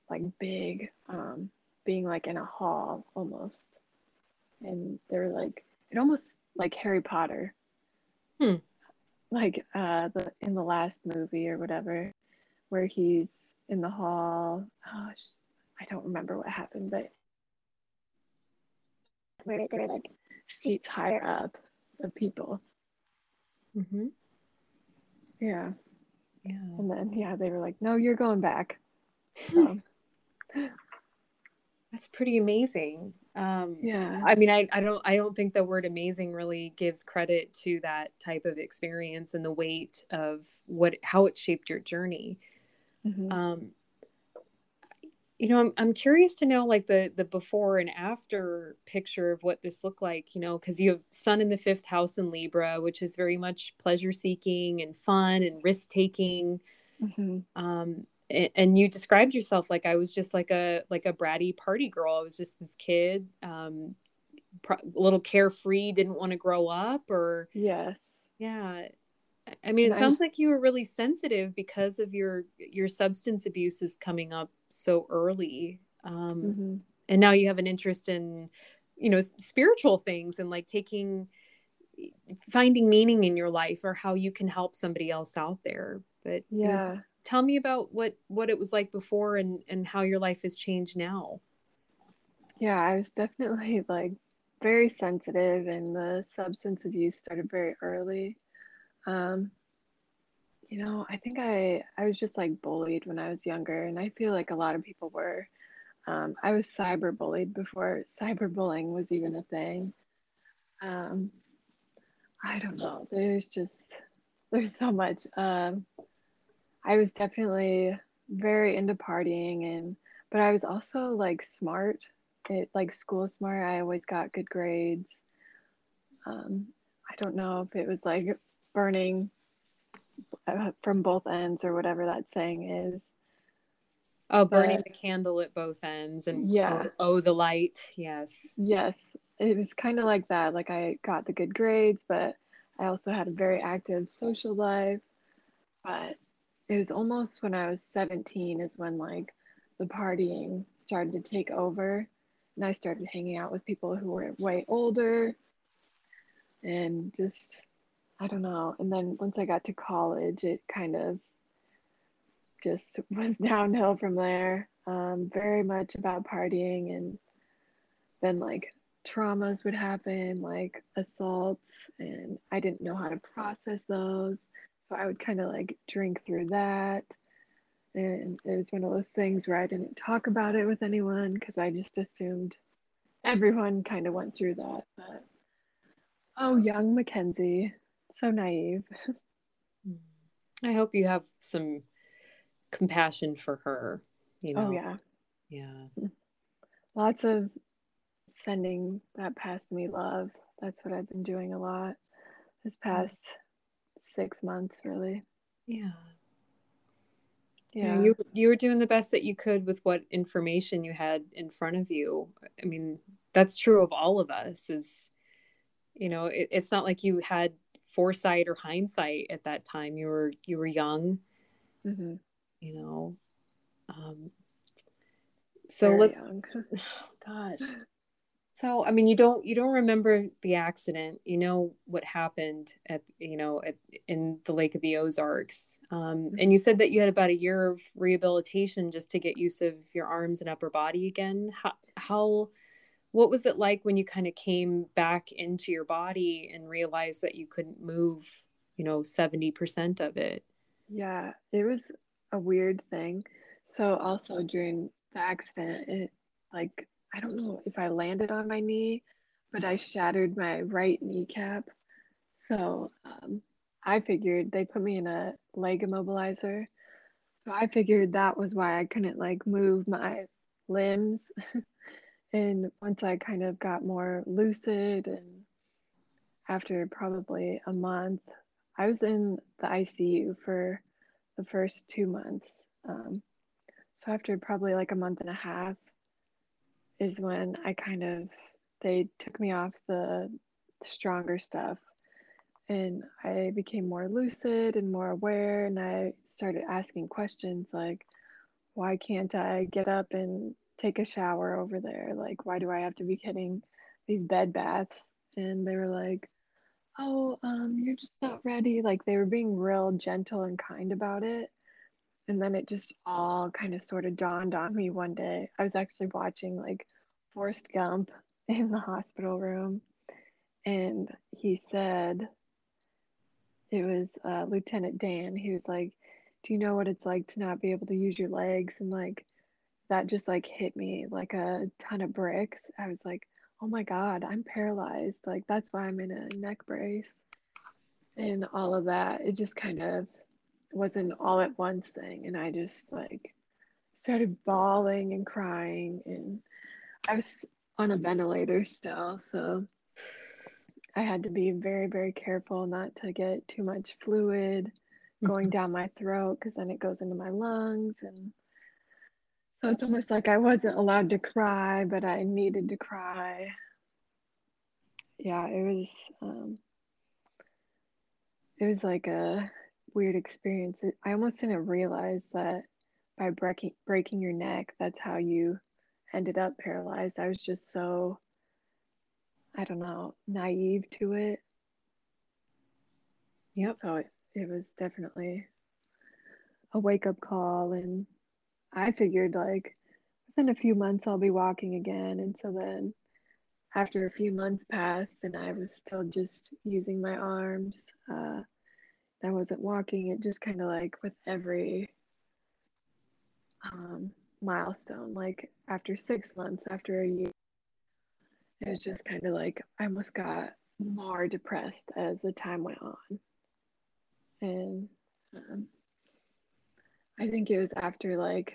like big, um, being like in a hall almost, and they were like, it almost like Harry Potter. Hmm. Like uh, the in the last movie or whatever, where he's in the hall. Oh, I don't remember what happened, but where there were like seats higher up of people. Mm-hmm. Yeah. Yeah. And then yeah, they were like, "No, you're going back." So. That's pretty amazing. Um, yeah. I mean, I, I don't I don't think the word amazing really gives credit to that type of experience and the weight of what how it shaped your journey. Mm-hmm. Um, you know, I'm I'm curious to know like the the before and after picture of what this looked like. You know, because you have Sun in the fifth house in Libra, which is very much pleasure seeking and fun and risk taking. Mm-hmm. Um, and, and, you described yourself like I was just like a like a bratty party girl. I was just this kid, um, pro- little carefree, didn't want to grow up, or yeah, yeah. I mean, it sounds like you were really sensitive because of your your substance abuse is coming up so early, um, mm-hmm. and now you have an interest in, you know, spiritual things and like taking, finding meaning in your life or how you can help somebody else out there. But yeah, you know, tell me about what what it was like before and and how your life has changed now. Yeah, I was definitely like very sensitive, and the substance abuse started very early. Um, you know, I think I I was just like bullied when I was younger, and I feel like a lot of people were. Um, I was cyber bullied before cyberbullying was even a thing. Um, I don't know. There's just there's so much. Um, I was definitely very into partying, and but I was also like smart. It like school smart. I always got good grades. Um, I don't know if it was like burning uh, from both ends or whatever that saying is. Oh, burning but, the candle at both ends and yeah. oh, oh the light. Yes. Yes. It was kind of like that. Like I got the good grades, but I also had a very active social life. But it was almost when I was 17 is when like the partying started to take over. and I started hanging out with people who were way older and just I don't know. And then once I got to college, it kind of just was downhill from there. Um, very much about partying, and then like traumas would happen, like assaults, and I didn't know how to process those. So I would kind of like drink through that. And it was one of those things where I didn't talk about it with anyone because I just assumed everyone kind of went through that. But oh, young Mackenzie, so naive. Mm. I hope you have some compassion for her. You oh, know. Oh yeah. Yeah. Lots of sending that past me love. That's what I've been doing a lot this mm. past six months, really. Yeah. Yeah. You you were doing the best that you could with what information you had in front of you. I mean, that's true of all of us. Is you know, it, it's not like you had foresight or hindsight at that time. You were you were young. Mm-hmm. You know. Um, so Very let's. Oh, gosh. So, I mean, you don't you don't remember the accident. You know what happened at you know at, in the Lake of the Ozarks, um, mm-hmm. and you said that you had about a year of rehabilitation just to get use of your arms and upper body again. How, how what was it like when you kind of came back into your body and realized that you couldn't move? You know, seventy percent of it. Yeah, it was a weird thing. So also during the accident, it like I don't know if I landed on my knee, but I shattered my right kneecap. So um, I figured they put me in a leg immobilizer. So I figured that was why I couldn't like move my limbs. and once I kind of got more lucid and after probably a month, I was in the ICU for the first two months. Um, so after probably like a month and a half, is when I kind of they took me off the stronger stuff and I became more lucid and more aware and I started asking questions like why can't I get up and take a shower over there like why do I have to be getting these bed baths and they were like oh um you're just not ready like they were being real gentle and kind about it and then it just all kind of sort of dawned on me one day. I was actually watching like Forrest Gump in the hospital room, and he said, it was uh, Lieutenant Dan. He was like, "Do you know what it's like to not be able to use your legs?" And like, that just like hit me like a ton of bricks. I was like, "Oh my God, I'm paralyzed." Like that's why I'm in a neck brace, and all of that. It just kind of was an all at once thing and i just like started bawling and crying and i was on a ventilator still so i had to be very very careful not to get too much fluid going mm-hmm. down my throat because then it goes into my lungs and so it's almost like i wasn't allowed to cry but i needed to cry yeah it was um it was like a weird experience. I almost didn't realize that by breaking breaking your neck, that's how you ended up paralyzed. I was just so I don't know, naive to it. Yep. So it, it was definitely a wake up call and I figured like within a few months I'll be walking again and so then after a few months passed and I was still just using my arms uh, I wasn't walking. It just kind of like with every um, milestone, like after six months, after a year, it was just kind of like I almost got more depressed as the time went on. And um, I think it was after like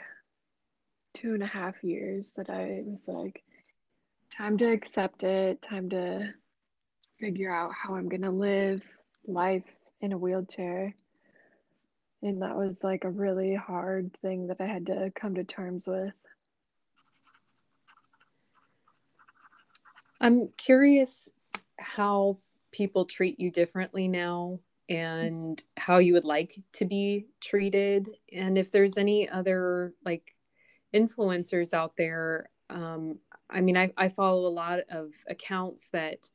two and a half years that I was like, time to accept it, time to figure out how I'm going to live life in a wheelchair. And that was like a really hard thing that I had to come to terms with. I'm curious how people treat you differently now and how you would like to be treated and if there's any other like influencers out there um, I mean, I, I follow a lot of accounts that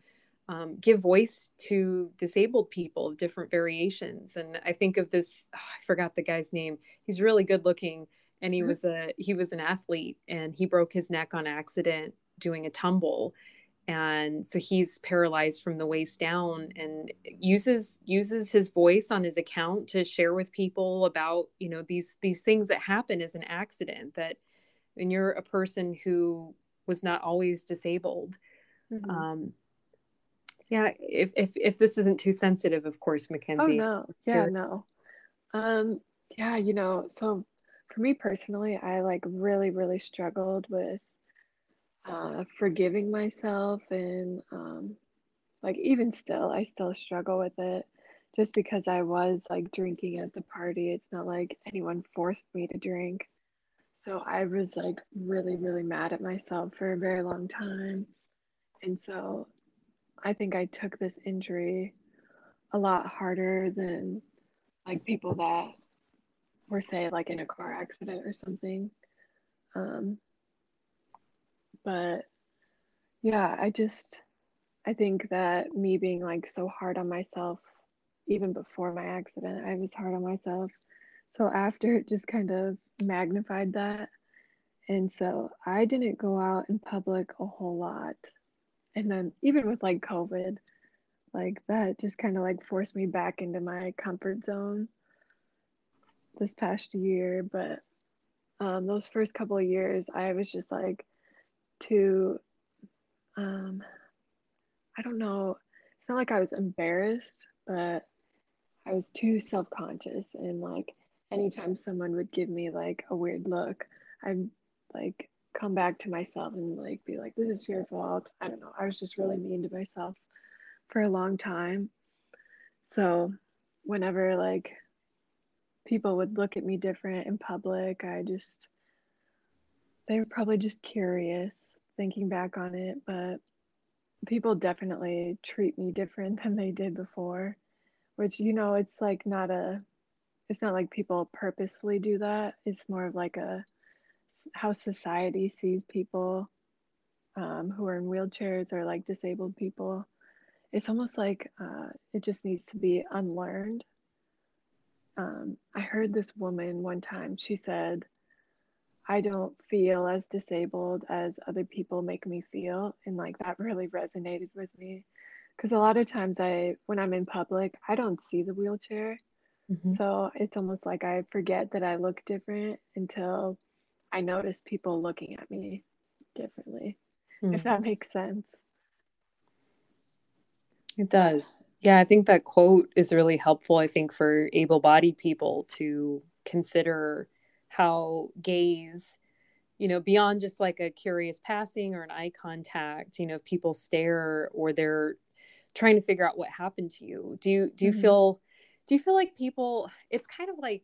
um, give voice to disabled people of different variations. And I think of this, oh, I forgot the guy's name. He's really good looking and he mm-hmm. was a he was an athlete and he broke his neck on accident doing a tumble and so he's paralyzed from the waist down and uses uses his voice on his account to share with people about you know these these things that happen as an accident that when you're a person who was not always disabled mm-hmm. um yeah if, if if this isn't too sensitive of course oh, mackenzie oh no yeah no um yeah you know so for me personally i like really really struggled with uh, forgiving myself and um, like even still i still struggle with it just because i was like drinking at the party. It's not like anyone forced me to drink. So i was like really really mad at myself for a very long time. And so i think i took this injury a lot harder than like people that were say like in a car accident or something. Um but yeah, I just I think that me being like so hard on myself even before my accident, I was hard on myself. So after it just kind of magnified that. And so I didn't go out in public a whole lot. And then even with like COVID, like that just kind of like forced me back into my comfort zone this past year. But um, those first couple of years, I was just like to um I don't know. It's not like I was embarrassed, but I was too self-conscious and like anytime someone would give me like a weird look, I'd like come back to myself and like be like, this is your fault. I don't know. I was just really mean to myself for a long time. So whenever like people would look at me different in public, I just they were probably just curious thinking back on it, but people definitely treat me different than they did before, which, you know, it's like not a, it's not like people purposefully do that. It's more of like a, how society sees people um, who are in wheelchairs or like disabled people. It's almost like uh, it just needs to be unlearned. Um, I heard this woman one time, she said, I don't feel as disabled as other people make me feel. And like that really resonated with me. Because a lot of times I, when I'm in public, I don't see the wheelchair. Mm-hmm. So it's almost like I forget that I look different until I notice people looking at me differently, mm-hmm. if that makes sense. It does. Yeah, I think that quote is really helpful, I think, for able bodied people to consider how gaze you know beyond just like a curious passing or an eye contact you know if people stare or they're trying to figure out what happened to you do you do you mm-hmm. feel do you feel like people it's kind of like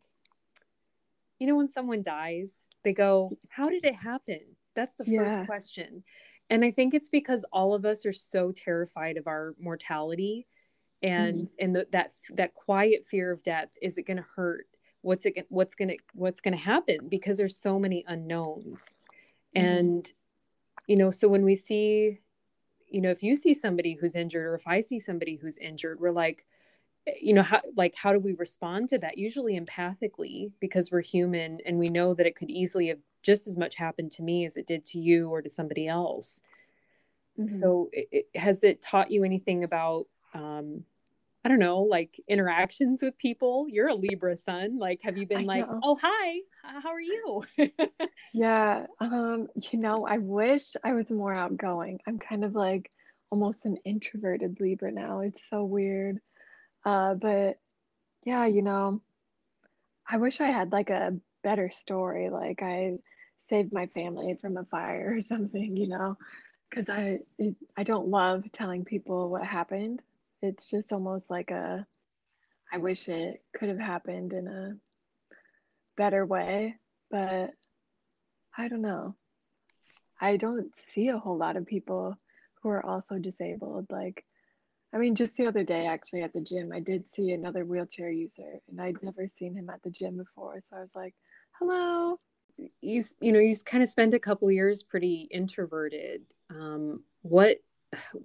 you know when someone dies they go how did it happen that's the first yeah. question and i think it's because all of us are so terrified of our mortality and mm-hmm. and the, that that quiet fear of death is it going to hurt what's it what's gonna what's gonna happen because there's so many unknowns mm-hmm. and you know so when we see you know if you see somebody who's injured or if i see somebody who's injured we're like eh, you know how like how do we respond to that usually empathically because we're human and we know that it could easily have just as much happened to me as it did to you or to somebody else mm-hmm. so it, it, has it taught you anything about um, I don't know, like interactions with people. You're a Libra sun. Like, have you been I like, know. oh, hi, how are you? yeah. Um, you know, I wish I was more outgoing. I'm kind of like almost an introverted Libra now. It's so weird. Uh, but yeah, you know, I wish I had like a better story. Like I saved my family from a fire or something, you know, because I it, I don't love telling people what happened it's just almost like a I wish it could have happened in a better way, but I don't know. I don't see a whole lot of people who are also disabled. Like, I mean, just the other day, actually, at the gym, I did see another wheelchair user, and I'd never seen him at the gym before. So I was like, hello. you you know you kind of spent a couple years pretty introverted um, what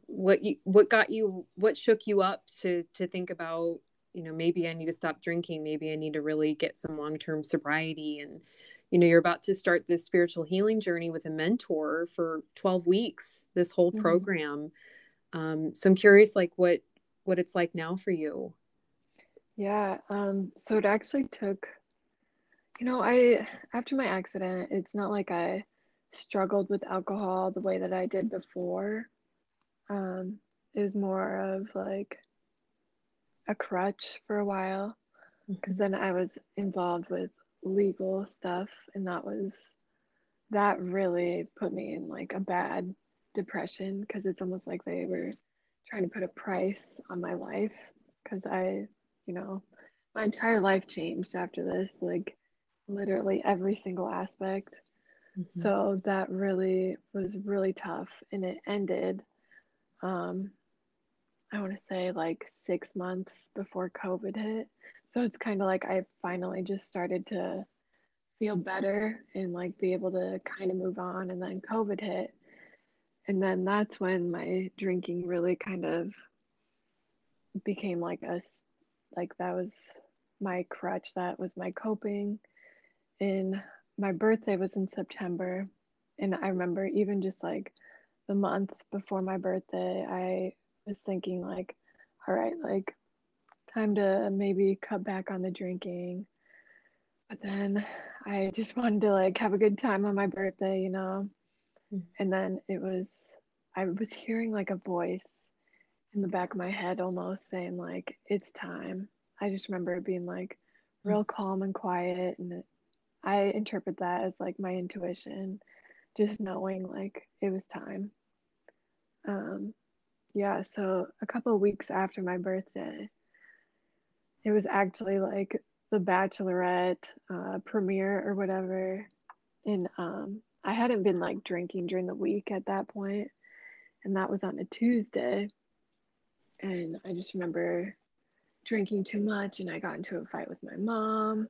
what you what got you what shook you up to to think about you know maybe i need to stop drinking maybe i need to really get some long-term sobriety and you know you're about to start this spiritual healing journey with a mentor for 12 weeks this whole mm-hmm. program. Um, so i'm curious like what what it's like now for you. Yeah um so it actually took you know i after my accident it's not like i struggled with alcohol the way that i did before um, it was more of like a crutch for a while because mm-hmm. then I was involved with legal stuff, and that was that really put me in like a bad depression because it's almost like they were trying to put a price on my life because I, you know, my entire life changed after this, like literally every single aspect. Mm-hmm. So that really was really tough, and it ended um, I want to say like six months before COVID hit. So it's kind of like I finally just started to feel better and like be able to kind of move on. And then COVID hit. And then that's when my drinking really kind of became like a, like that was my crutch, that was my coping. And my birthday was in September. And I remember even just like the month before my birthday, I was thinking like, all right, like time to maybe cut back on the drinking. But then I just wanted to like have a good time on my birthday, you know. Mm-hmm. And then it was I was hearing like a voice in the back of my head almost saying like it's time. I just remember it being like hmm. real calm and quiet and it, I interpret that as like my intuition just knowing like it was time. Um, yeah, so a couple weeks after my birthday, it was actually like the Bachelorette uh, premiere or whatever. And um, I hadn't been like drinking during the week at that point, and that was on a Tuesday. And I just remember drinking too much, and I got into a fight with my mom.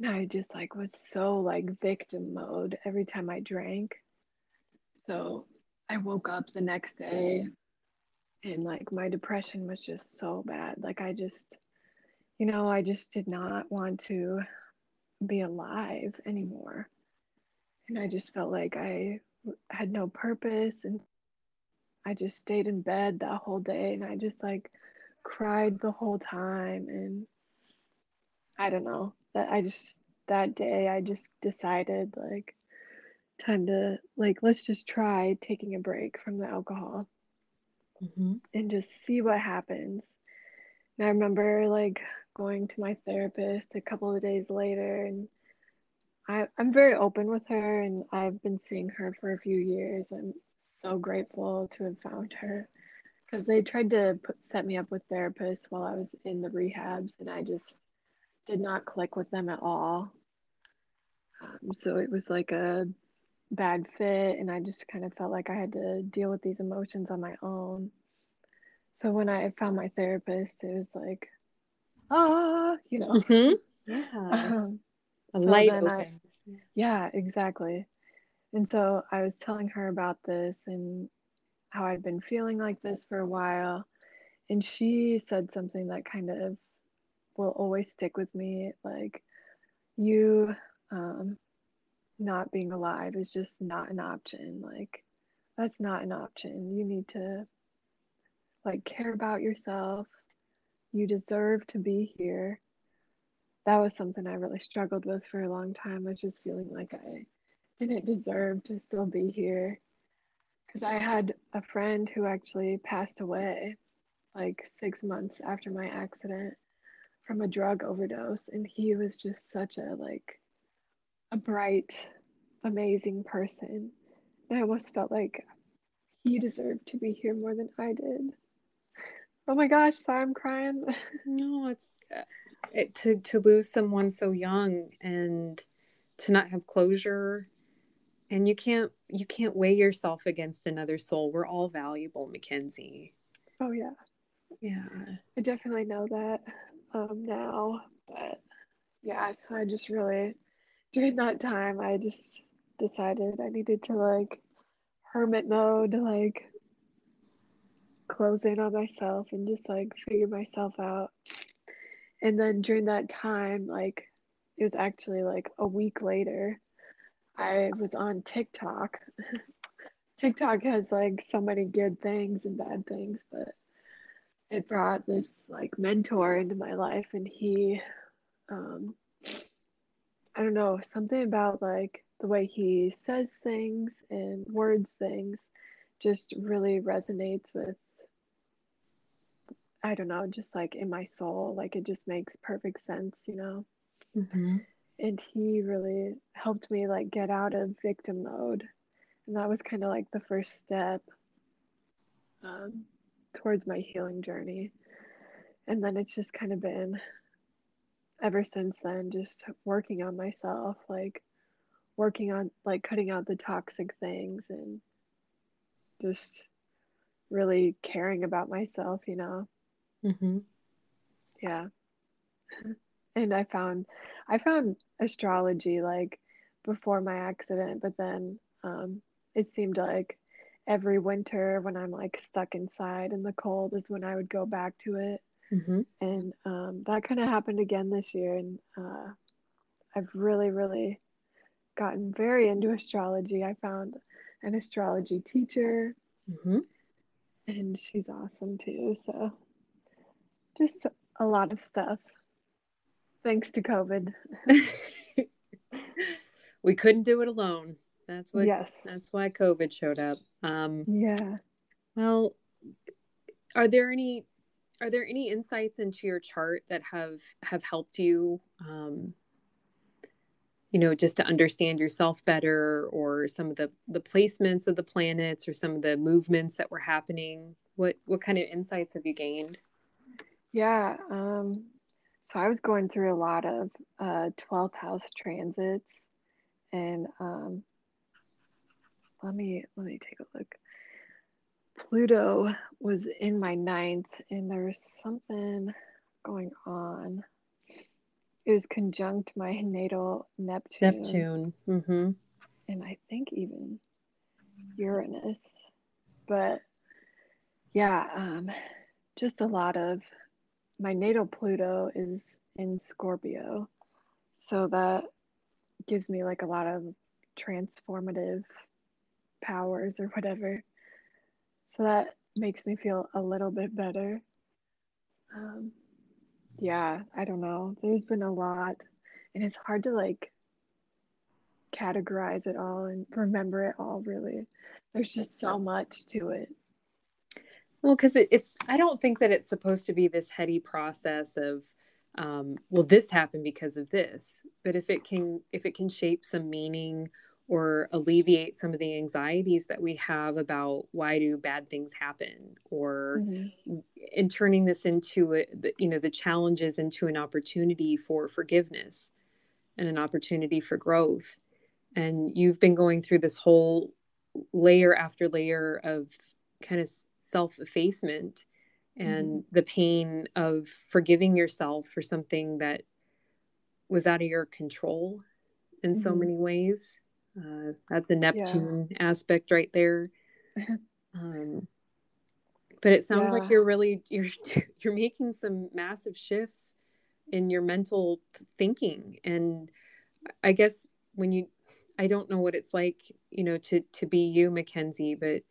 And I just like was so like victim mode every time I drank. So I woke up the next day and like my depression was just so bad. Like I just, you know, I just did not want to be alive anymore. And I just felt like I had no purpose and I just stayed in bed that whole day and I just like cried the whole time and I don't know that I just that day I just decided like time to like let's just try taking a break from the alcohol mm-hmm. and just see what happens and i remember like going to my therapist a couple of days later and I, i'm very open with her and i've been seeing her for a few years i'm so grateful to have found her because they tried to put, set me up with therapists while i was in the rehabs and i just did not click with them at all um, so it was like a bad fit and I just kind of felt like I had to deal with these emotions on my own. So when I found my therapist, it was like, ah, you know. Mm-hmm. Yeah. Um, a so light opens. I, yeah, exactly. And so I was telling her about this and how I'd been feeling like this for a while. And she said something that kind of will always stick with me. Like, you um, not being alive is just not an option. Like, that's not an option. You need to, like, care about yourself. You deserve to be here. That was something I really struggled with for a long time, was just feeling like I didn't deserve to still be here. Because I had a friend who actually passed away like six months after my accident from a drug overdose. And he was just such a, like, a bright, amazing person. And I almost felt like he deserved to be here more than I did. Oh my gosh, sorry, I'm crying. no, it's uh, it, to to lose someone so young and to not have closure and you can't you can't weigh yourself against another soul. We're all valuable, Mackenzie. Oh yeah. Yeah. I definitely know that um now, but yeah, so I just really during that time, I just decided I needed to like hermit mode, like close in on myself and just like figure myself out. And then during that time, like it was actually like a week later, I was on TikTok. TikTok has like so many good things and bad things, but it brought this like mentor into my life and he um I don't know, something about like the way he says things and words things just really resonates with I don't know, just like in my soul, like it just makes perfect sense, you know. Mm-hmm. And he really helped me like get out of victim mode, and that was kind of like the first step um, towards my healing journey. And then it's just kind of been ever since then, just working on myself, like working on like cutting out the toxic things and just really caring about myself, you know. Mm-hmm. Yeah. And I found I found astrology like before my accident, but then um, it seemed like every winter when I'm like stuck inside in the cold is when I would go back to it. Mm-hmm. And um, that kind of happened again this year. And uh, I've really, really gotten very into astrology. I found an astrology teacher, mm-hmm. and she's awesome too. So just a lot of stuff. Thanks to COVID. we couldn't do it alone. That's what yes. that's why COVID showed up. Um yeah. Well, are there any are there any insights into your chart that have have helped you um you know just to understand yourself better or some of the the placements of the planets or some of the movements that were happening what what kind of insights have you gained yeah. Um, so I was going through a lot of uh, 12th house transits, and um, let me let me take a look. Pluto was in my ninth, and there was something going on. It was conjunct my natal Neptune. Neptune. Mm-hmm. And I think even Uranus. But yeah, um, just a lot of my natal Pluto is in Scorpio. So that gives me like a lot of transformative powers or whatever. So that makes me feel a little bit better. Um, yeah, I don't know. There's been a lot, and it's hard to like categorize it all and remember it all, really. There's just so much to it. Well, because it, it's, I don't think that it's supposed to be this heady process of, um, well, this happened because of this. But if it can, if it can shape some meaning or alleviate some of the anxieties that we have about why do bad things happen, or mm-hmm. in turning this into, a, the, you know, the challenges into an opportunity for forgiveness and an opportunity for growth. And you've been going through this whole layer after layer of kind of self effacement and mm-hmm. the pain of forgiving yourself for something that was out of your control in mm-hmm. so many ways. Uh, that's a Neptune yeah. aspect right there. um, but it sounds yeah. like you're really you're you're making some massive shifts in your mental thinking and i guess when you i don't know what it's like you know to to be you mackenzie but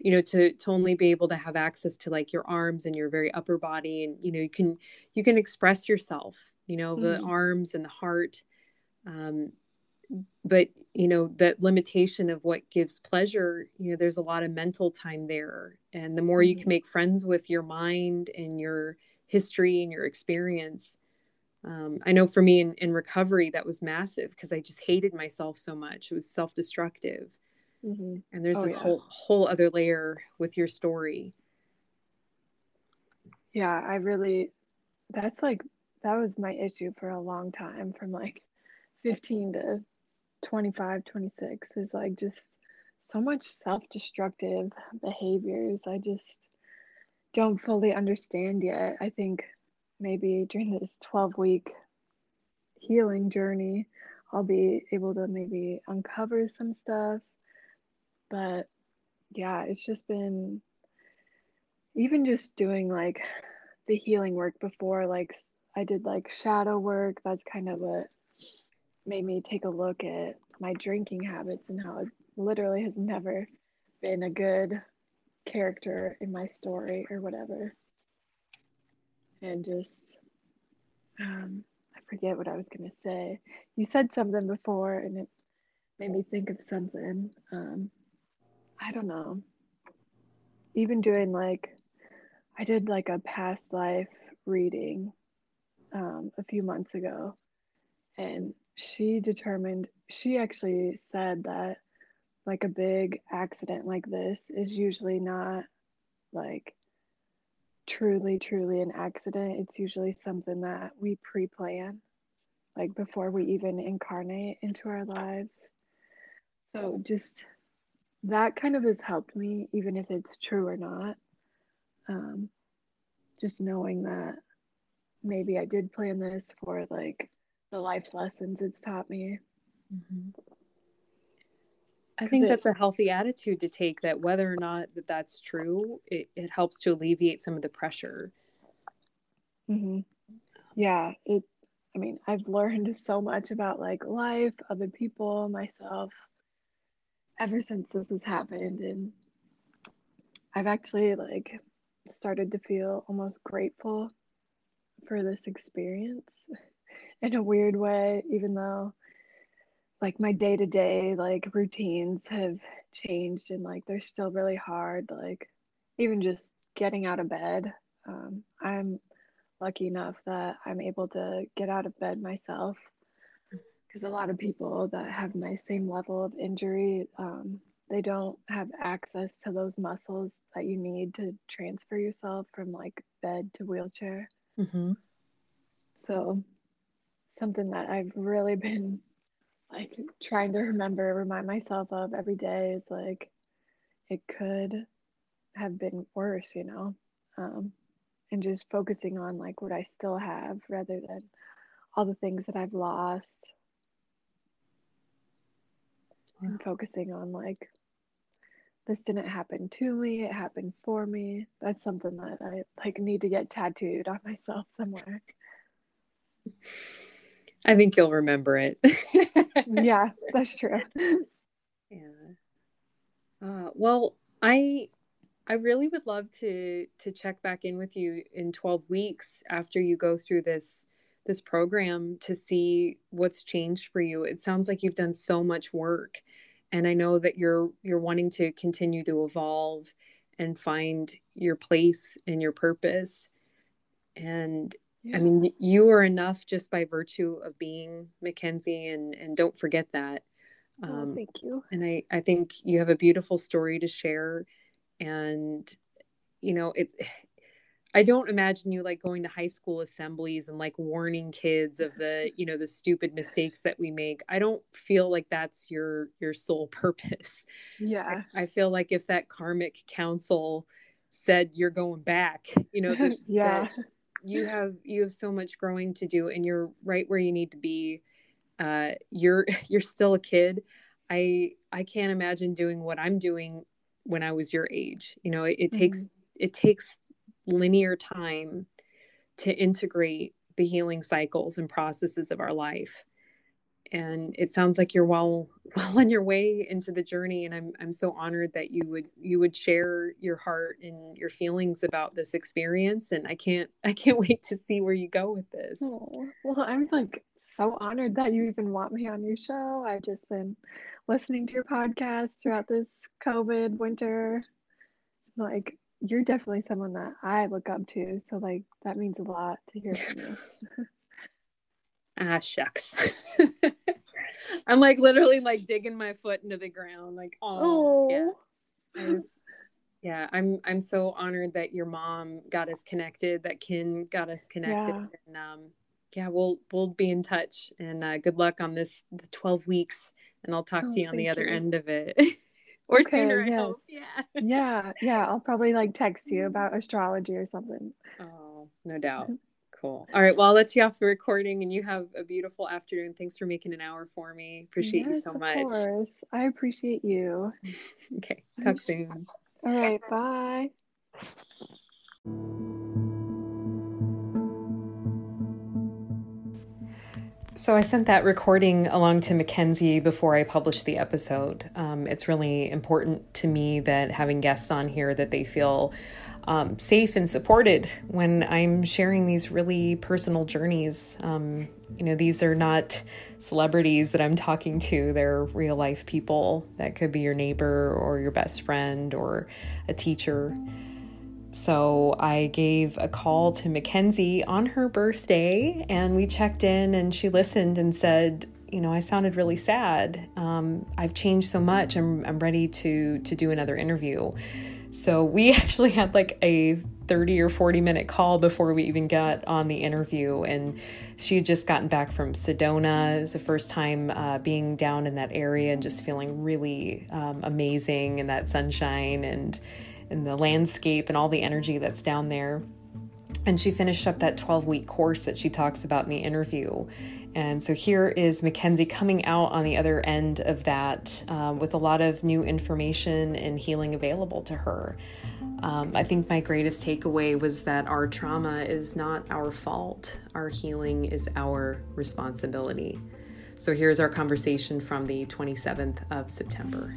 you know to to only be able to have access to like your arms and your very upper body and you know you can you can express yourself you know mm-hmm. the arms and the heart um but you know that limitation of what gives pleasure you know there's a lot of mental time there and the more mm-hmm. you can make friends with your mind and your history and your experience um, i know for me in, in recovery that was massive because i just hated myself so much it was self-destructive Mm-hmm. And there's oh, this yeah. whole whole other layer with your story. Yeah, I really that's like that was my issue for a long time from like 15 to 25, 26 is like just so much self-destructive behaviors. I just don't fully understand yet. I think maybe during this 12 week healing journey, I'll be able to maybe uncover some stuff. But yeah, it's just been even just doing like the healing work before, like I did like shadow work. That's kind of what made me take a look at my drinking habits and how it literally has never been a good character in my story or whatever. And just, um, I forget what I was going to say. You said something before and it made me think of something. Um, I don't know. Even doing like, I did like a past life reading um, a few months ago, and she determined, she actually said that like a big accident like this is usually not like truly, truly an accident. It's usually something that we pre plan, like before we even incarnate into our lives. So just that kind of has helped me, even if it's true or not. Um, just knowing that maybe I did plan this for like the life lessons it's taught me. Mm-hmm. I think that's a healthy attitude to take that whether or not that that's true, it, it helps to alleviate some of the pressure. Mm-hmm. Yeah, it, I mean, I've learned so much about like life, other people, myself ever since this has happened. And I've actually like started to feel almost grateful for this experience in a weird way, even though like my day to day like routines have changed and like they're still really hard. Like even just getting out of bed. Um, I'm lucky enough that I'm able to get out of bed myself because a lot of people that have my same level of injury, um, they don't have access to those muscles that you need to transfer yourself from like bed to wheelchair. Mm-hmm. So, something that I've really been like trying to remember, remind myself of every day is like it could have been worse, you know, um, and just focusing on like what I still have rather than all the things that I've lost. And focusing on like this didn't happen to me it happened for me. That's something that i like need to get tattooed on myself somewhere i think you'll remember it. Yeah that's true. Yeah. Uh, well i i really would love to to check back in with you in 12 weeks after you go through this this program to see what's changed for you. It sounds like you've done so much work and i know that you're you're wanting to continue to evolve and find your place and your purpose. And yeah. i mean you are enough just by virtue of being mackenzie and and don't forget that oh, um, thank you and i i think you have a beautiful story to share and you know it's I don't imagine you like going to high school assemblies and like warning kids of the, you know, the stupid mistakes that we make. I don't feel like that's your your sole purpose. Yeah. I, I feel like if that karmic council said you're going back, you know, the, yeah. You have you have so much growing to do and you're right where you need to be. Uh you're you're still a kid. I I can't imagine doing what I'm doing when I was your age. You know, it, it mm-hmm. takes it takes linear time to integrate the healing cycles and processes of our life and it sounds like you're well well on your way into the journey and i'm i'm so honored that you would you would share your heart and your feelings about this experience and i can't i can't wait to see where you go with this oh, well i'm like so honored that you even want me on your show i've just been listening to your podcast throughout this covid winter like you're definitely someone that I look up to. So like that means a lot to hear from you. ah shucks. I'm like literally like digging my foot into the ground. Like, oh, yeah. Was, yeah, I'm I'm so honored that your mom got us connected, that Kin got us connected. Yeah. And um yeah, we'll we'll be in touch and uh, good luck on this 12 weeks and I'll talk oh, to you on the other you. end of it. or okay, sooner. Yeah. I hope. Yeah. yeah, yeah. I'll probably like text you about astrology or something. Oh, no doubt. Cool. All right. Well, I'll let you off the recording and you have a beautiful afternoon. Thanks for making an hour for me. Appreciate yes, you so much. Of course. I appreciate you. okay. Talk soon. All right. Bye. So I sent that recording along to Mackenzie before I published the episode. Um, it's really important to me that having guests on here that they feel um, safe and supported when I'm sharing these really personal journeys. Um, you know, these are not celebrities that I'm talking to, they're real life people that could be your neighbor or your best friend or a teacher. So I gave a call to Mackenzie on her birthday and we checked in and she listened and said, you know, I sounded really sad. Um, I've changed so much. I'm, I'm ready to, to do another interview. So we actually had like a 30 or 40 minute call before we even got on the interview. And she had just gotten back from Sedona. It was the first time uh, being down in that area and just feeling really um, amazing in that sunshine and and the landscape and all the energy that's down there. And she finished up that 12 week course that she talks about in the interview. And so here is Mackenzie coming out on the other end of that um, with a lot of new information and healing available to her. Um, I think my greatest takeaway was that our trauma is not our fault, our healing is our responsibility. So here's our conversation from the 27th of September.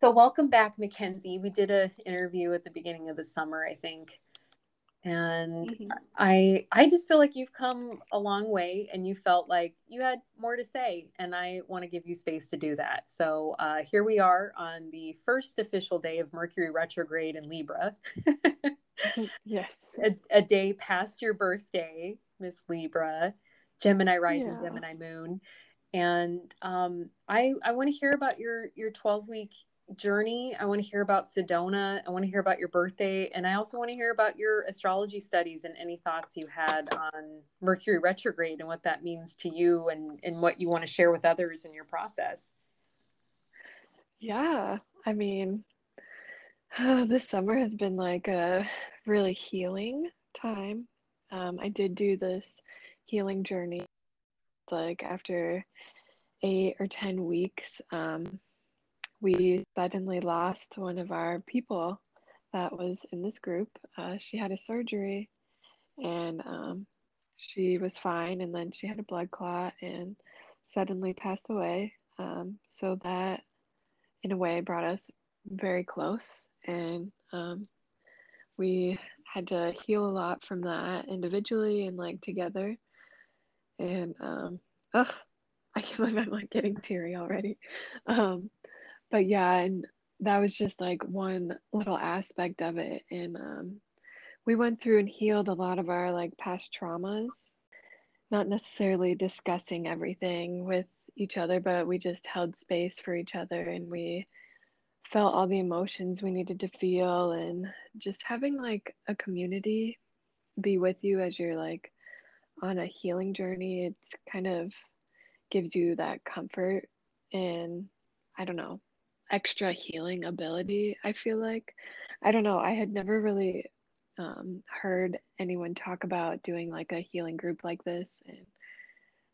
So welcome back, Mackenzie. We did an interview at the beginning of the summer, I think. And mm-hmm. I I just feel like you've come a long way and you felt like you had more to say. And I want to give you space to do that. So uh, here we are on the first official day of Mercury retrograde in Libra. yes. A, a, day past your birthday, Miss Libra, Gemini rising, yeah. Gemini moon. And um, I I want to hear about your your 12 week journey. I want to hear about Sedona. I want to hear about your birthday. And I also want to hear about your astrology studies and any thoughts you had on Mercury retrograde and what that means to you and, and what you want to share with others in your process. Yeah. I mean, uh, this summer has been like a really healing time. Um, I did do this healing journey like after eight or 10 weeks. Um, we suddenly lost one of our people that was in this group. Uh, she had a surgery and um, she was fine, and then she had a blood clot and suddenly passed away. Um, so that, in a way, brought us very close, and um, we had to heal a lot from that individually and like together. And um, ugh, I can't believe I'm like getting teary already. Um, but yeah, and that was just like one little aspect of it. And um, we went through and healed a lot of our like past traumas, not necessarily discussing everything with each other, but we just held space for each other and we felt all the emotions we needed to feel and just having like a community be with you as you're like on a healing journey it's kind of gives you that comfort and i don't know extra healing ability, I feel like. I don't know, I had never really um, heard anyone talk about doing like a healing group like this. And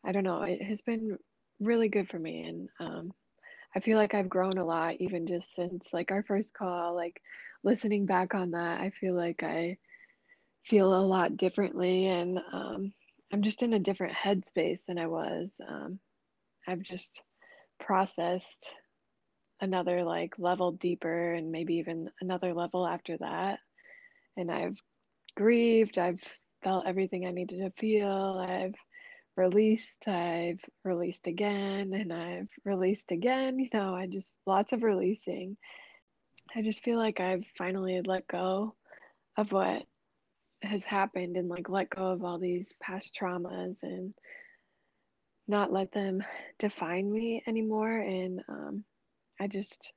I don't know, it has been really good for me. And um, I feel like I've grown a lot even just since like our first call, like listening back on that, I feel like I feel a lot differently and um, I'm just in a different headspace than I was. Um, I've just processed another like level deeper and maybe even another level after that. And I've grieved, I've felt everything I needed to feel, I've released, I've released again, and I've released again. You know, I just lots of releasing. I just feel like I've finally let go of what has happened and like let go of all these past traumas and not let them define me anymore and um, I just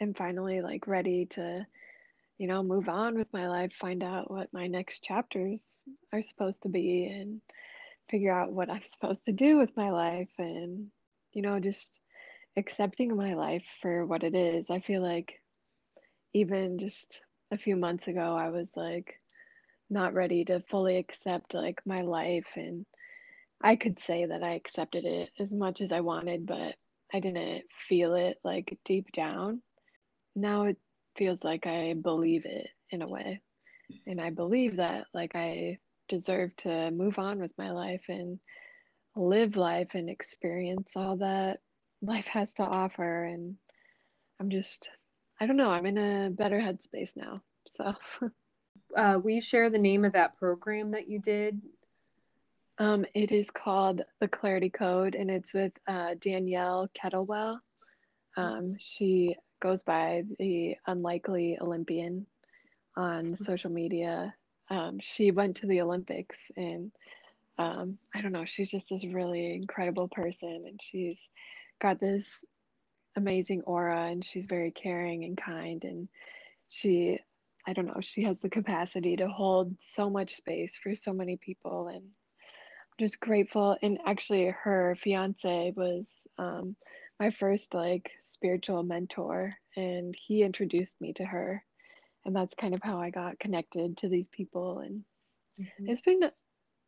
am finally like ready to, you know, move on with my life, find out what my next chapters are supposed to be, and figure out what I'm supposed to do with my life, and, you know, just accepting my life for what it is. I feel like even just a few months ago I was like not ready to fully accept like my life and I could say that I accepted it as much as I wanted, but I didn't feel it like deep down. Now it feels like I believe it in a way. And I believe that like I deserve to move on with my life and live life and experience all that life has to offer and I'm just I don't know, I'm in a better headspace now. So uh, will you share the name of that program that you did? Um, it is called the Clarity Code, and it's with uh, Danielle Kettlewell. Um, she goes by the Unlikely Olympian on social media. Um, she went to the Olympics, and um, I don't know, she's just this really incredible person, and she's got this amazing aura, and she's very caring and kind, and she I don't know, she has the capacity to hold so much space for so many people and just grateful. And actually her fiance was um, my first like spiritual mentor and he introduced me to her. And that's kind of how I got connected to these people. And mm-hmm. it's been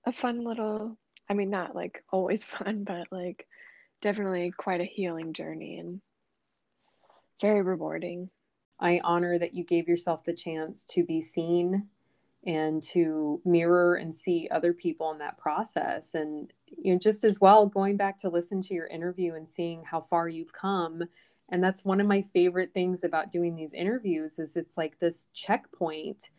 a fun little, I mean, not like always fun, but like definitely quite a healing journey and very rewarding. I honor that you gave yourself the chance to be seen and to mirror and see other people in that process. And you know, just as well, going back to listen to your interview and seeing how far you've come. And that's one of my favorite things about doing these interviews is it's like this checkpoint,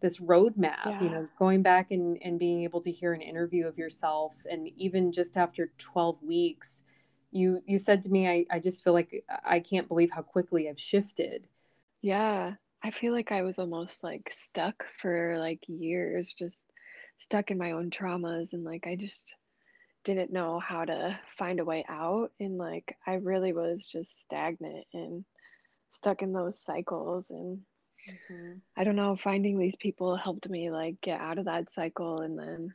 this roadmap, yeah. you know, going back and, and being able to hear an interview of yourself. And even just after 12 weeks, you you said to me, I, I just feel like I can't believe how quickly I've shifted yeah, I feel like I was almost like stuck for like years, just stuck in my own traumas and like I just didn't know how to find a way out and like I really was just stagnant and stuck in those cycles and mm-hmm. I don't know finding these people helped me like get out of that cycle and then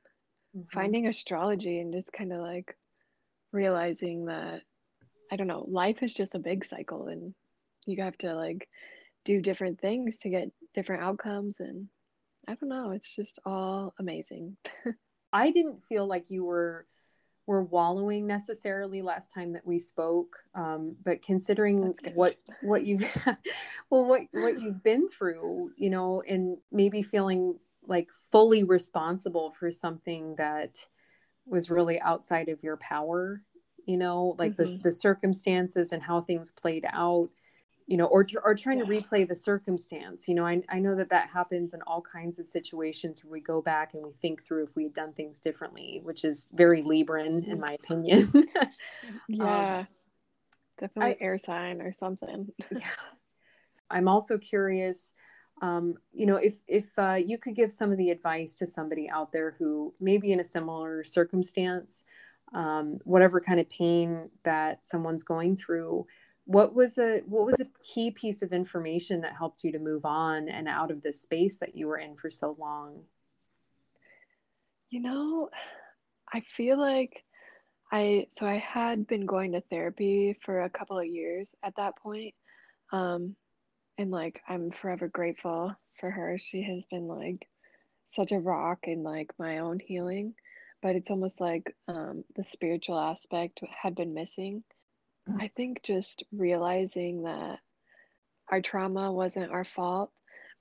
mm-hmm. finding astrology and just kind of like realizing that I don't know life is just a big cycle and you have to like do different things to get different outcomes and I don't know, it's just all amazing. I didn't feel like you were were wallowing necessarily last time that we spoke, um, but considering what what you've well what what you've been through, you know, and maybe feeling like fully responsible for something that was really outside of your power, you know, like mm-hmm. the the circumstances and how things played out you know or or trying yeah. to replay the circumstance you know I, I know that that happens in all kinds of situations where we go back and we think through if we had done things differently which is very libran in my opinion. Yeah. Um, definitely I, air sign or something. Yeah. I'm also curious um, you know if if uh, you could give some of the advice to somebody out there who may be in a similar circumstance um, whatever kind of pain that someone's going through what was a what was a key piece of information that helped you to move on and out of the space that you were in for so long? You know i feel like i so i had been going to therapy for a couple of years at that point um and like i'm forever grateful for her. She has been like such a rock in like my own healing but it's almost like um, the spiritual aspect had been missing I think just realizing that our trauma wasn't our fault,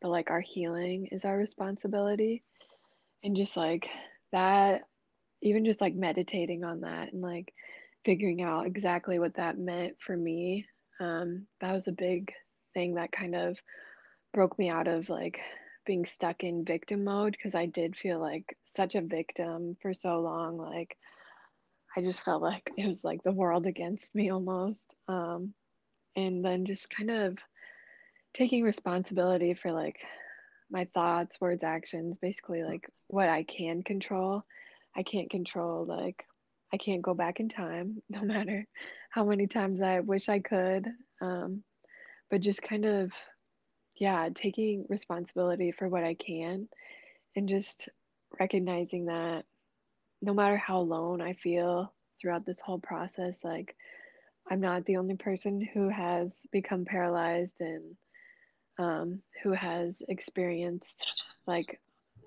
but like our healing is our responsibility. And just like that, even just like meditating on that and like figuring out exactly what that meant for me, um, that was a big thing that kind of broke me out of like being stuck in victim mode because I did feel like such a victim for so long. Like, I just felt like it was like the world against me almost. Um, and then just kind of taking responsibility for like my thoughts, words, actions, basically like what I can control. I can't control like I can't go back in time no matter how many times I wish I could. Um, but just kind of yeah, taking responsibility for what I can and just recognizing that no matter how alone I feel throughout this whole process, like I'm not the only person who has become paralyzed, and um, who has experienced like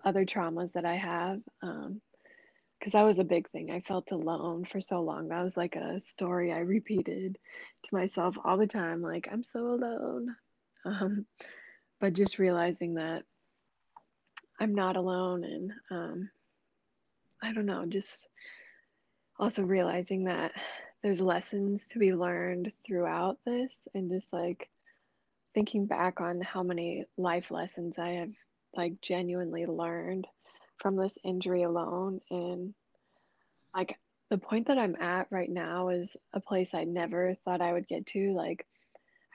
other traumas that I have. Um, because that was a big thing. I felt alone for so long. That was like a story I repeated to myself all the time, like I'm so alone. Um, but just realizing that I'm not alone, and um, I don't know, just also realizing that there's lessons to be learned throughout this, and just like thinking back on how many life lessons I have like genuinely learned from this injury alone and like the point that I'm at right now is a place I never thought I would get to like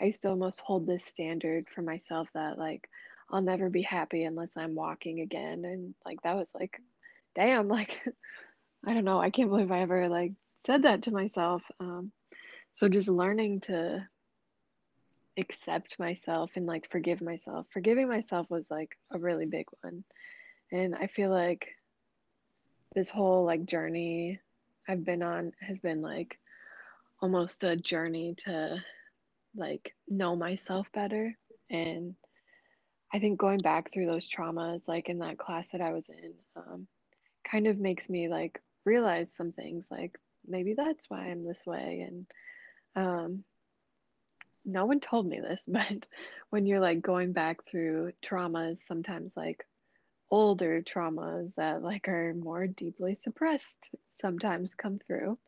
I used to almost hold this standard for myself that like I'll never be happy unless I'm walking again and like that was like damn like I don't know I can't believe I ever like said that to myself um so just learning to accept myself and like forgive myself. Forgiving myself was like a really big one. And I feel like this whole like journey I've been on has been like almost a journey to like know myself better and I think going back through those traumas like in that class that I was in um, kind of makes me like realize some things like maybe that's why I'm this way and um, no one told me this, but when you're like going back through traumas, sometimes like older traumas that like are more deeply suppressed sometimes come through.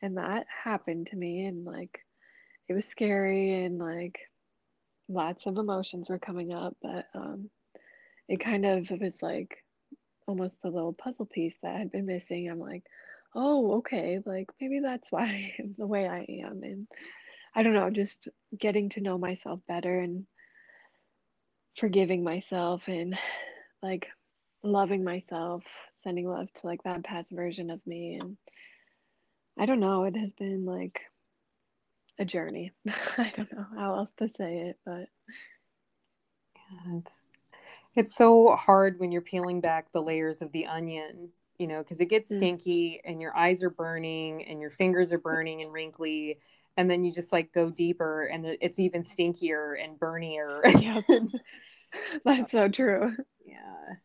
And that happened to me and like it was scary and like lots of emotions were coming up, but um it kind of was like almost the little puzzle piece that had been missing. I'm like, oh, okay, like maybe that's why I'm the way I am. And I don't know, just getting to know myself better and forgiving myself and like loving myself, sending love to like that past version of me. And I don't know, it has been like a journey. I don't know how else to say it, but yeah, it's it's so hard when you're peeling back the layers of the onion, you know, because it gets mm. stinky and your eyes are burning and your fingers are burning and wrinkly and then you just like go deeper and it's even stinkier and burnier. That's so true. Yeah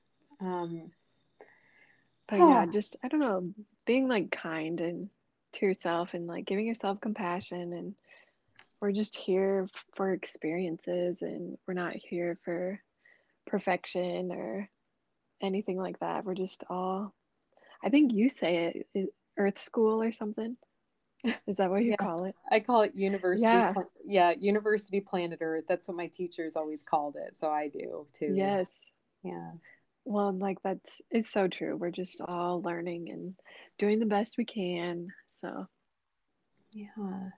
um but yeah just i don't know being like kind and to yourself and like giving yourself compassion and we're just here for experiences and we're not here for perfection or anything like that we're just all i think you say it earth school or something is that what you yeah, call it? I call it university. Yeah. yeah, university planet Earth. That's what my teachers always called it. So I do too. Yes. Yeah. Well, like that's it's so true. We're just all learning and doing the best we can. So yeah.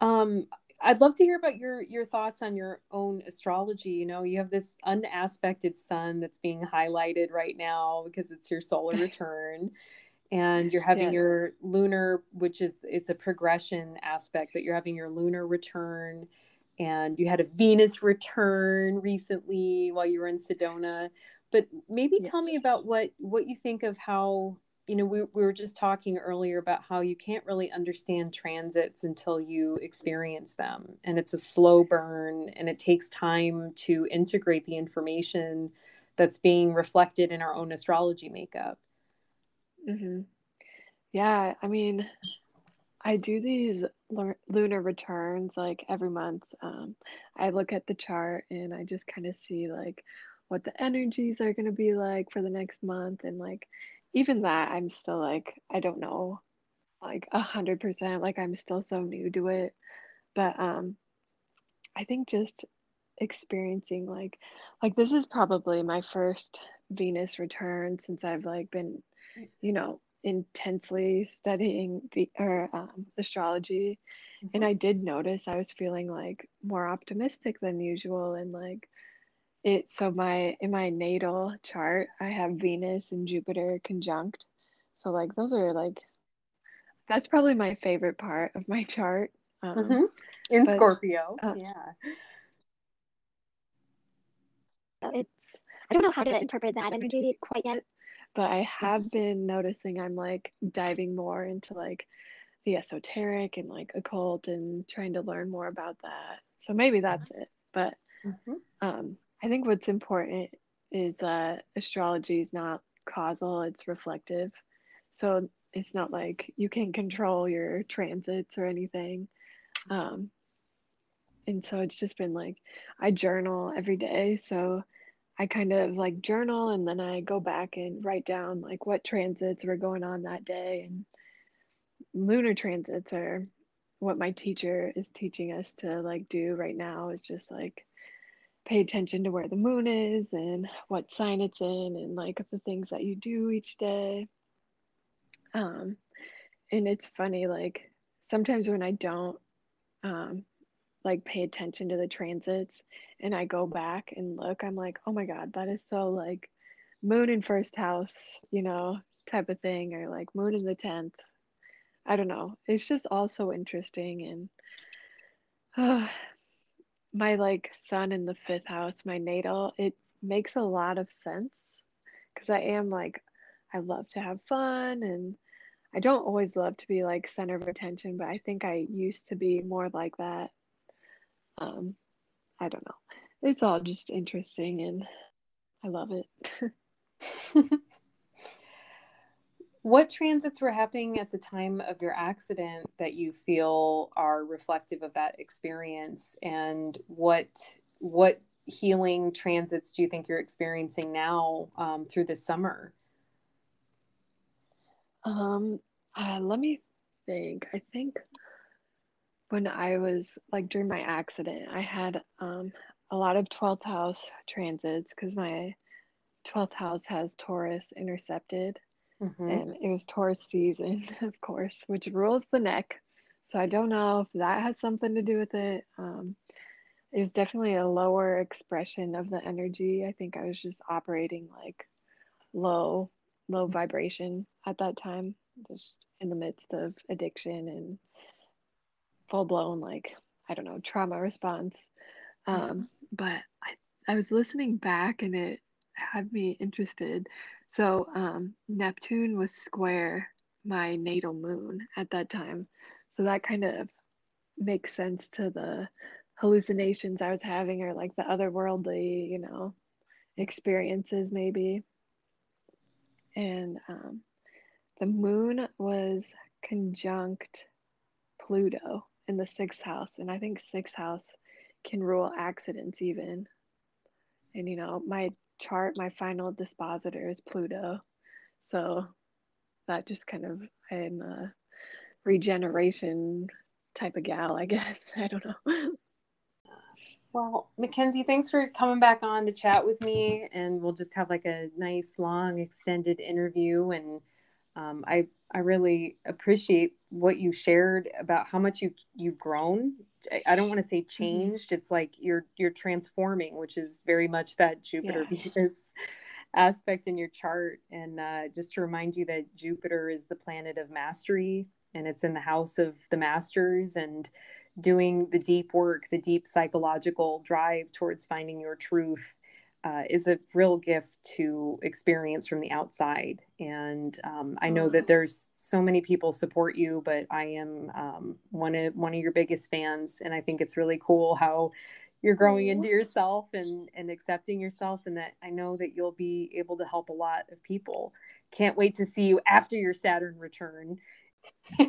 Um I'd love to hear about your your thoughts on your own astrology. You know, you have this unaspected sun that's being highlighted right now because it's your solar return and you're having yes. your lunar which is it's a progression aspect but you're having your lunar return and you had a venus return recently while you were in sedona but maybe yes. tell me about what what you think of how you know we, we were just talking earlier about how you can't really understand transits until you experience them and it's a slow burn and it takes time to integrate the information that's being reflected in our own astrology makeup Mm-hmm. Yeah, I mean, I do these lunar returns like every month. Um, I look at the chart and I just kind of see like what the energies are going to be like for the next month. And like, even that, I'm still like, I don't know, like a hundred percent. Like, I'm still so new to it. But um, I think just experiencing like, like this is probably my first Venus return since I've like been you know, intensely studying the or um, astrology, mm-hmm. and I did notice I was feeling like more optimistic than usual, and like it. So my in my natal chart, I have Venus and Jupiter conjunct. So like those are like that's probably my favorite part of my chart. Um, mm-hmm. In but, Scorpio, uh, yeah. It's I don't know how to interpret that energy quite yet, but I have been noticing I'm like diving more into like the esoteric and like occult and trying to learn more about that. So maybe that's it. But mm-hmm. um, I think what's important is that astrology is not causal, it's reflective. So it's not like you can control your transits or anything. Um, and so it's just been like I journal every day. So I kind of like journal and then I go back and write down like what transits were going on that day. And lunar transits are what my teacher is teaching us to like do right now is just like pay attention to where the moon is and what sign it's in and like the things that you do each day. Um, and it's funny, like sometimes when I don't um, like pay attention to the transits and I go back and look, I'm like, oh my God, that is so like moon in first house, you know, type of thing, or like moon in the 10th. I don't know. It's just all so interesting. And uh, my like sun in the fifth house, my natal, it makes a lot of sense because I am like, I love to have fun and I don't always love to be like center of attention, but I think I used to be more like that. Um, I don't know. It's all just interesting and I love it. what transits were happening at the time of your accident that you feel are reflective of that experience and what what healing transits do you think you're experiencing now um, through the summer um, uh, let me think. I think when I was like during my accident, I had um, a lot of 12th house transits because my 12th house has Taurus intercepted. Mm-hmm. And it was Taurus season, of course, which rules the neck. So I don't know if that has something to do with it. Um, it was definitely a lower expression of the energy. I think I was just operating like low low vibration at that time, just in the midst of addiction and full blown, like, I don't know, trauma response. Um, but I, I was listening back and it had me interested. So, um, Neptune was square my natal moon at that time. So that kind of makes sense to the hallucinations I was having or like the otherworldly, you know, experiences maybe and um, the moon was conjunct Pluto in the sixth house, and I think sixth house can rule accidents even. And you know, my chart, my final dispositor is Pluto, so that just kind of I'm a regeneration type of gal, I guess. I don't know. Well, Mackenzie, thanks for coming back on to chat with me, and we'll just have like a nice, long, extended interview. And um, I, I really appreciate what you shared about how much you've you've grown. I, I don't want to say mm-hmm. changed. It's like you're you're transforming, which is very much that Jupiter yeah. Venus aspect in your chart. And uh, just to remind you that Jupiter is the planet of mastery, and it's in the house of the masters and doing the deep work, the deep psychological drive towards finding your truth uh, is a real gift to experience from the outside. And um, I know that there's so many people support you, but I am um, one of one of your biggest fans, and I think it's really cool how you're growing into yourself and and accepting yourself, and that I know that you'll be able to help a lot of people. Can't wait to see you after your Saturn return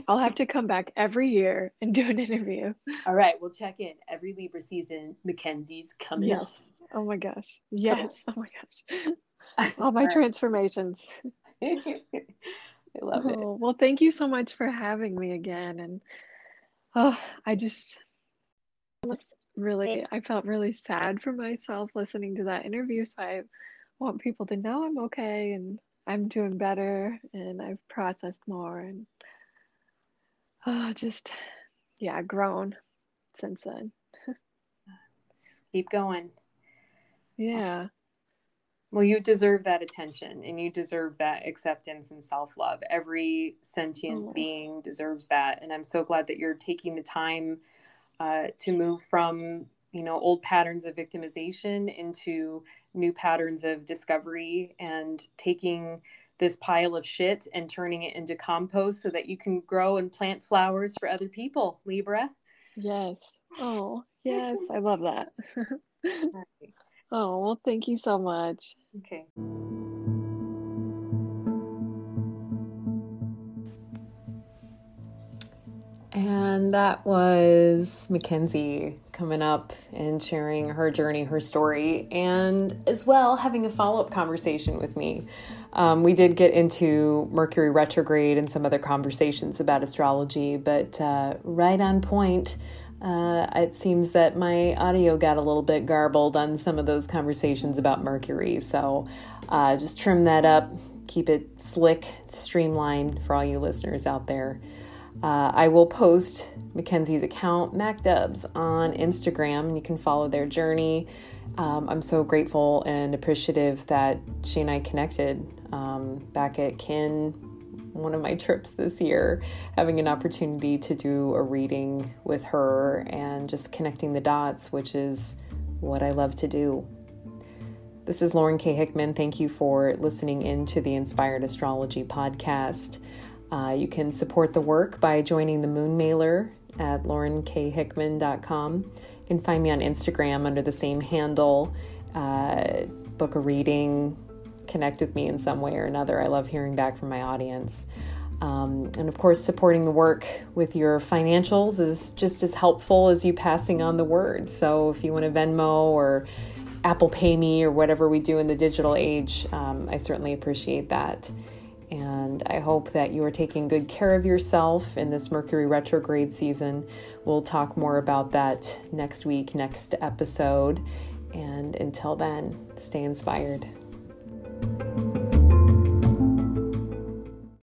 I'll have to come back every year and do an interview. All right, we'll check in every Libra season. Mackenzie's coming yes. up. Oh my gosh. Yes. Oh my gosh. All my transformations. I love it. Oh, well, thank you so much for having me again. And oh, I just was really, I felt really sad for myself listening to that interview. So I want people to know I'm okay and I'm doing better and I've processed more and oh, just yeah, grown since then. just keep going. Yeah. Well, you deserve that attention and you deserve that acceptance and self love. Every sentient oh. being deserves that. And I'm so glad that you're taking the time uh, to move from, you know, old patterns of victimization into new patterns of discovery and taking this pile of shit and turning it into compost so that you can grow and plant flowers for other people, Libra. Yes. Oh, yes. I love that. Oh, well, thank you so much. Okay. And that was Mackenzie coming up and sharing her journey, her story, and as well having a follow up conversation with me. Um, we did get into Mercury retrograde and some other conversations about astrology, but uh, right on point. Uh, it seems that my audio got a little bit garbled on some of those conversations about Mercury. So uh, just trim that up, keep it slick, streamlined for all you listeners out there. Uh, I will post Mackenzie's account, Mack Dubbs, on Instagram, you can follow their journey. Um, I'm so grateful and appreciative that she and I connected um, back at Kin, one of my trips this year, having an opportunity to do a reading with her and just connecting the dots, which is what I love to do. This is Lauren K. Hickman. Thank you for listening in to the Inspired Astrology podcast. Uh, you can support the work by joining the Moon Mailer at laurenkhickman.com. You can find me on Instagram under the same handle. Uh, book a reading, connect with me in some way or another. I love hearing back from my audience. Um, and of course, supporting the work with your financials is just as helpful as you passing on the word. So if you want to Venmo or Apple Pay Me or whatever we do in the digital age, um, I certainly appreciate that. And I hope that you are taking good care of yourself in this Mercury retrograde season. We'll talk more about that next week, next episode. And until then, stay inspired thank you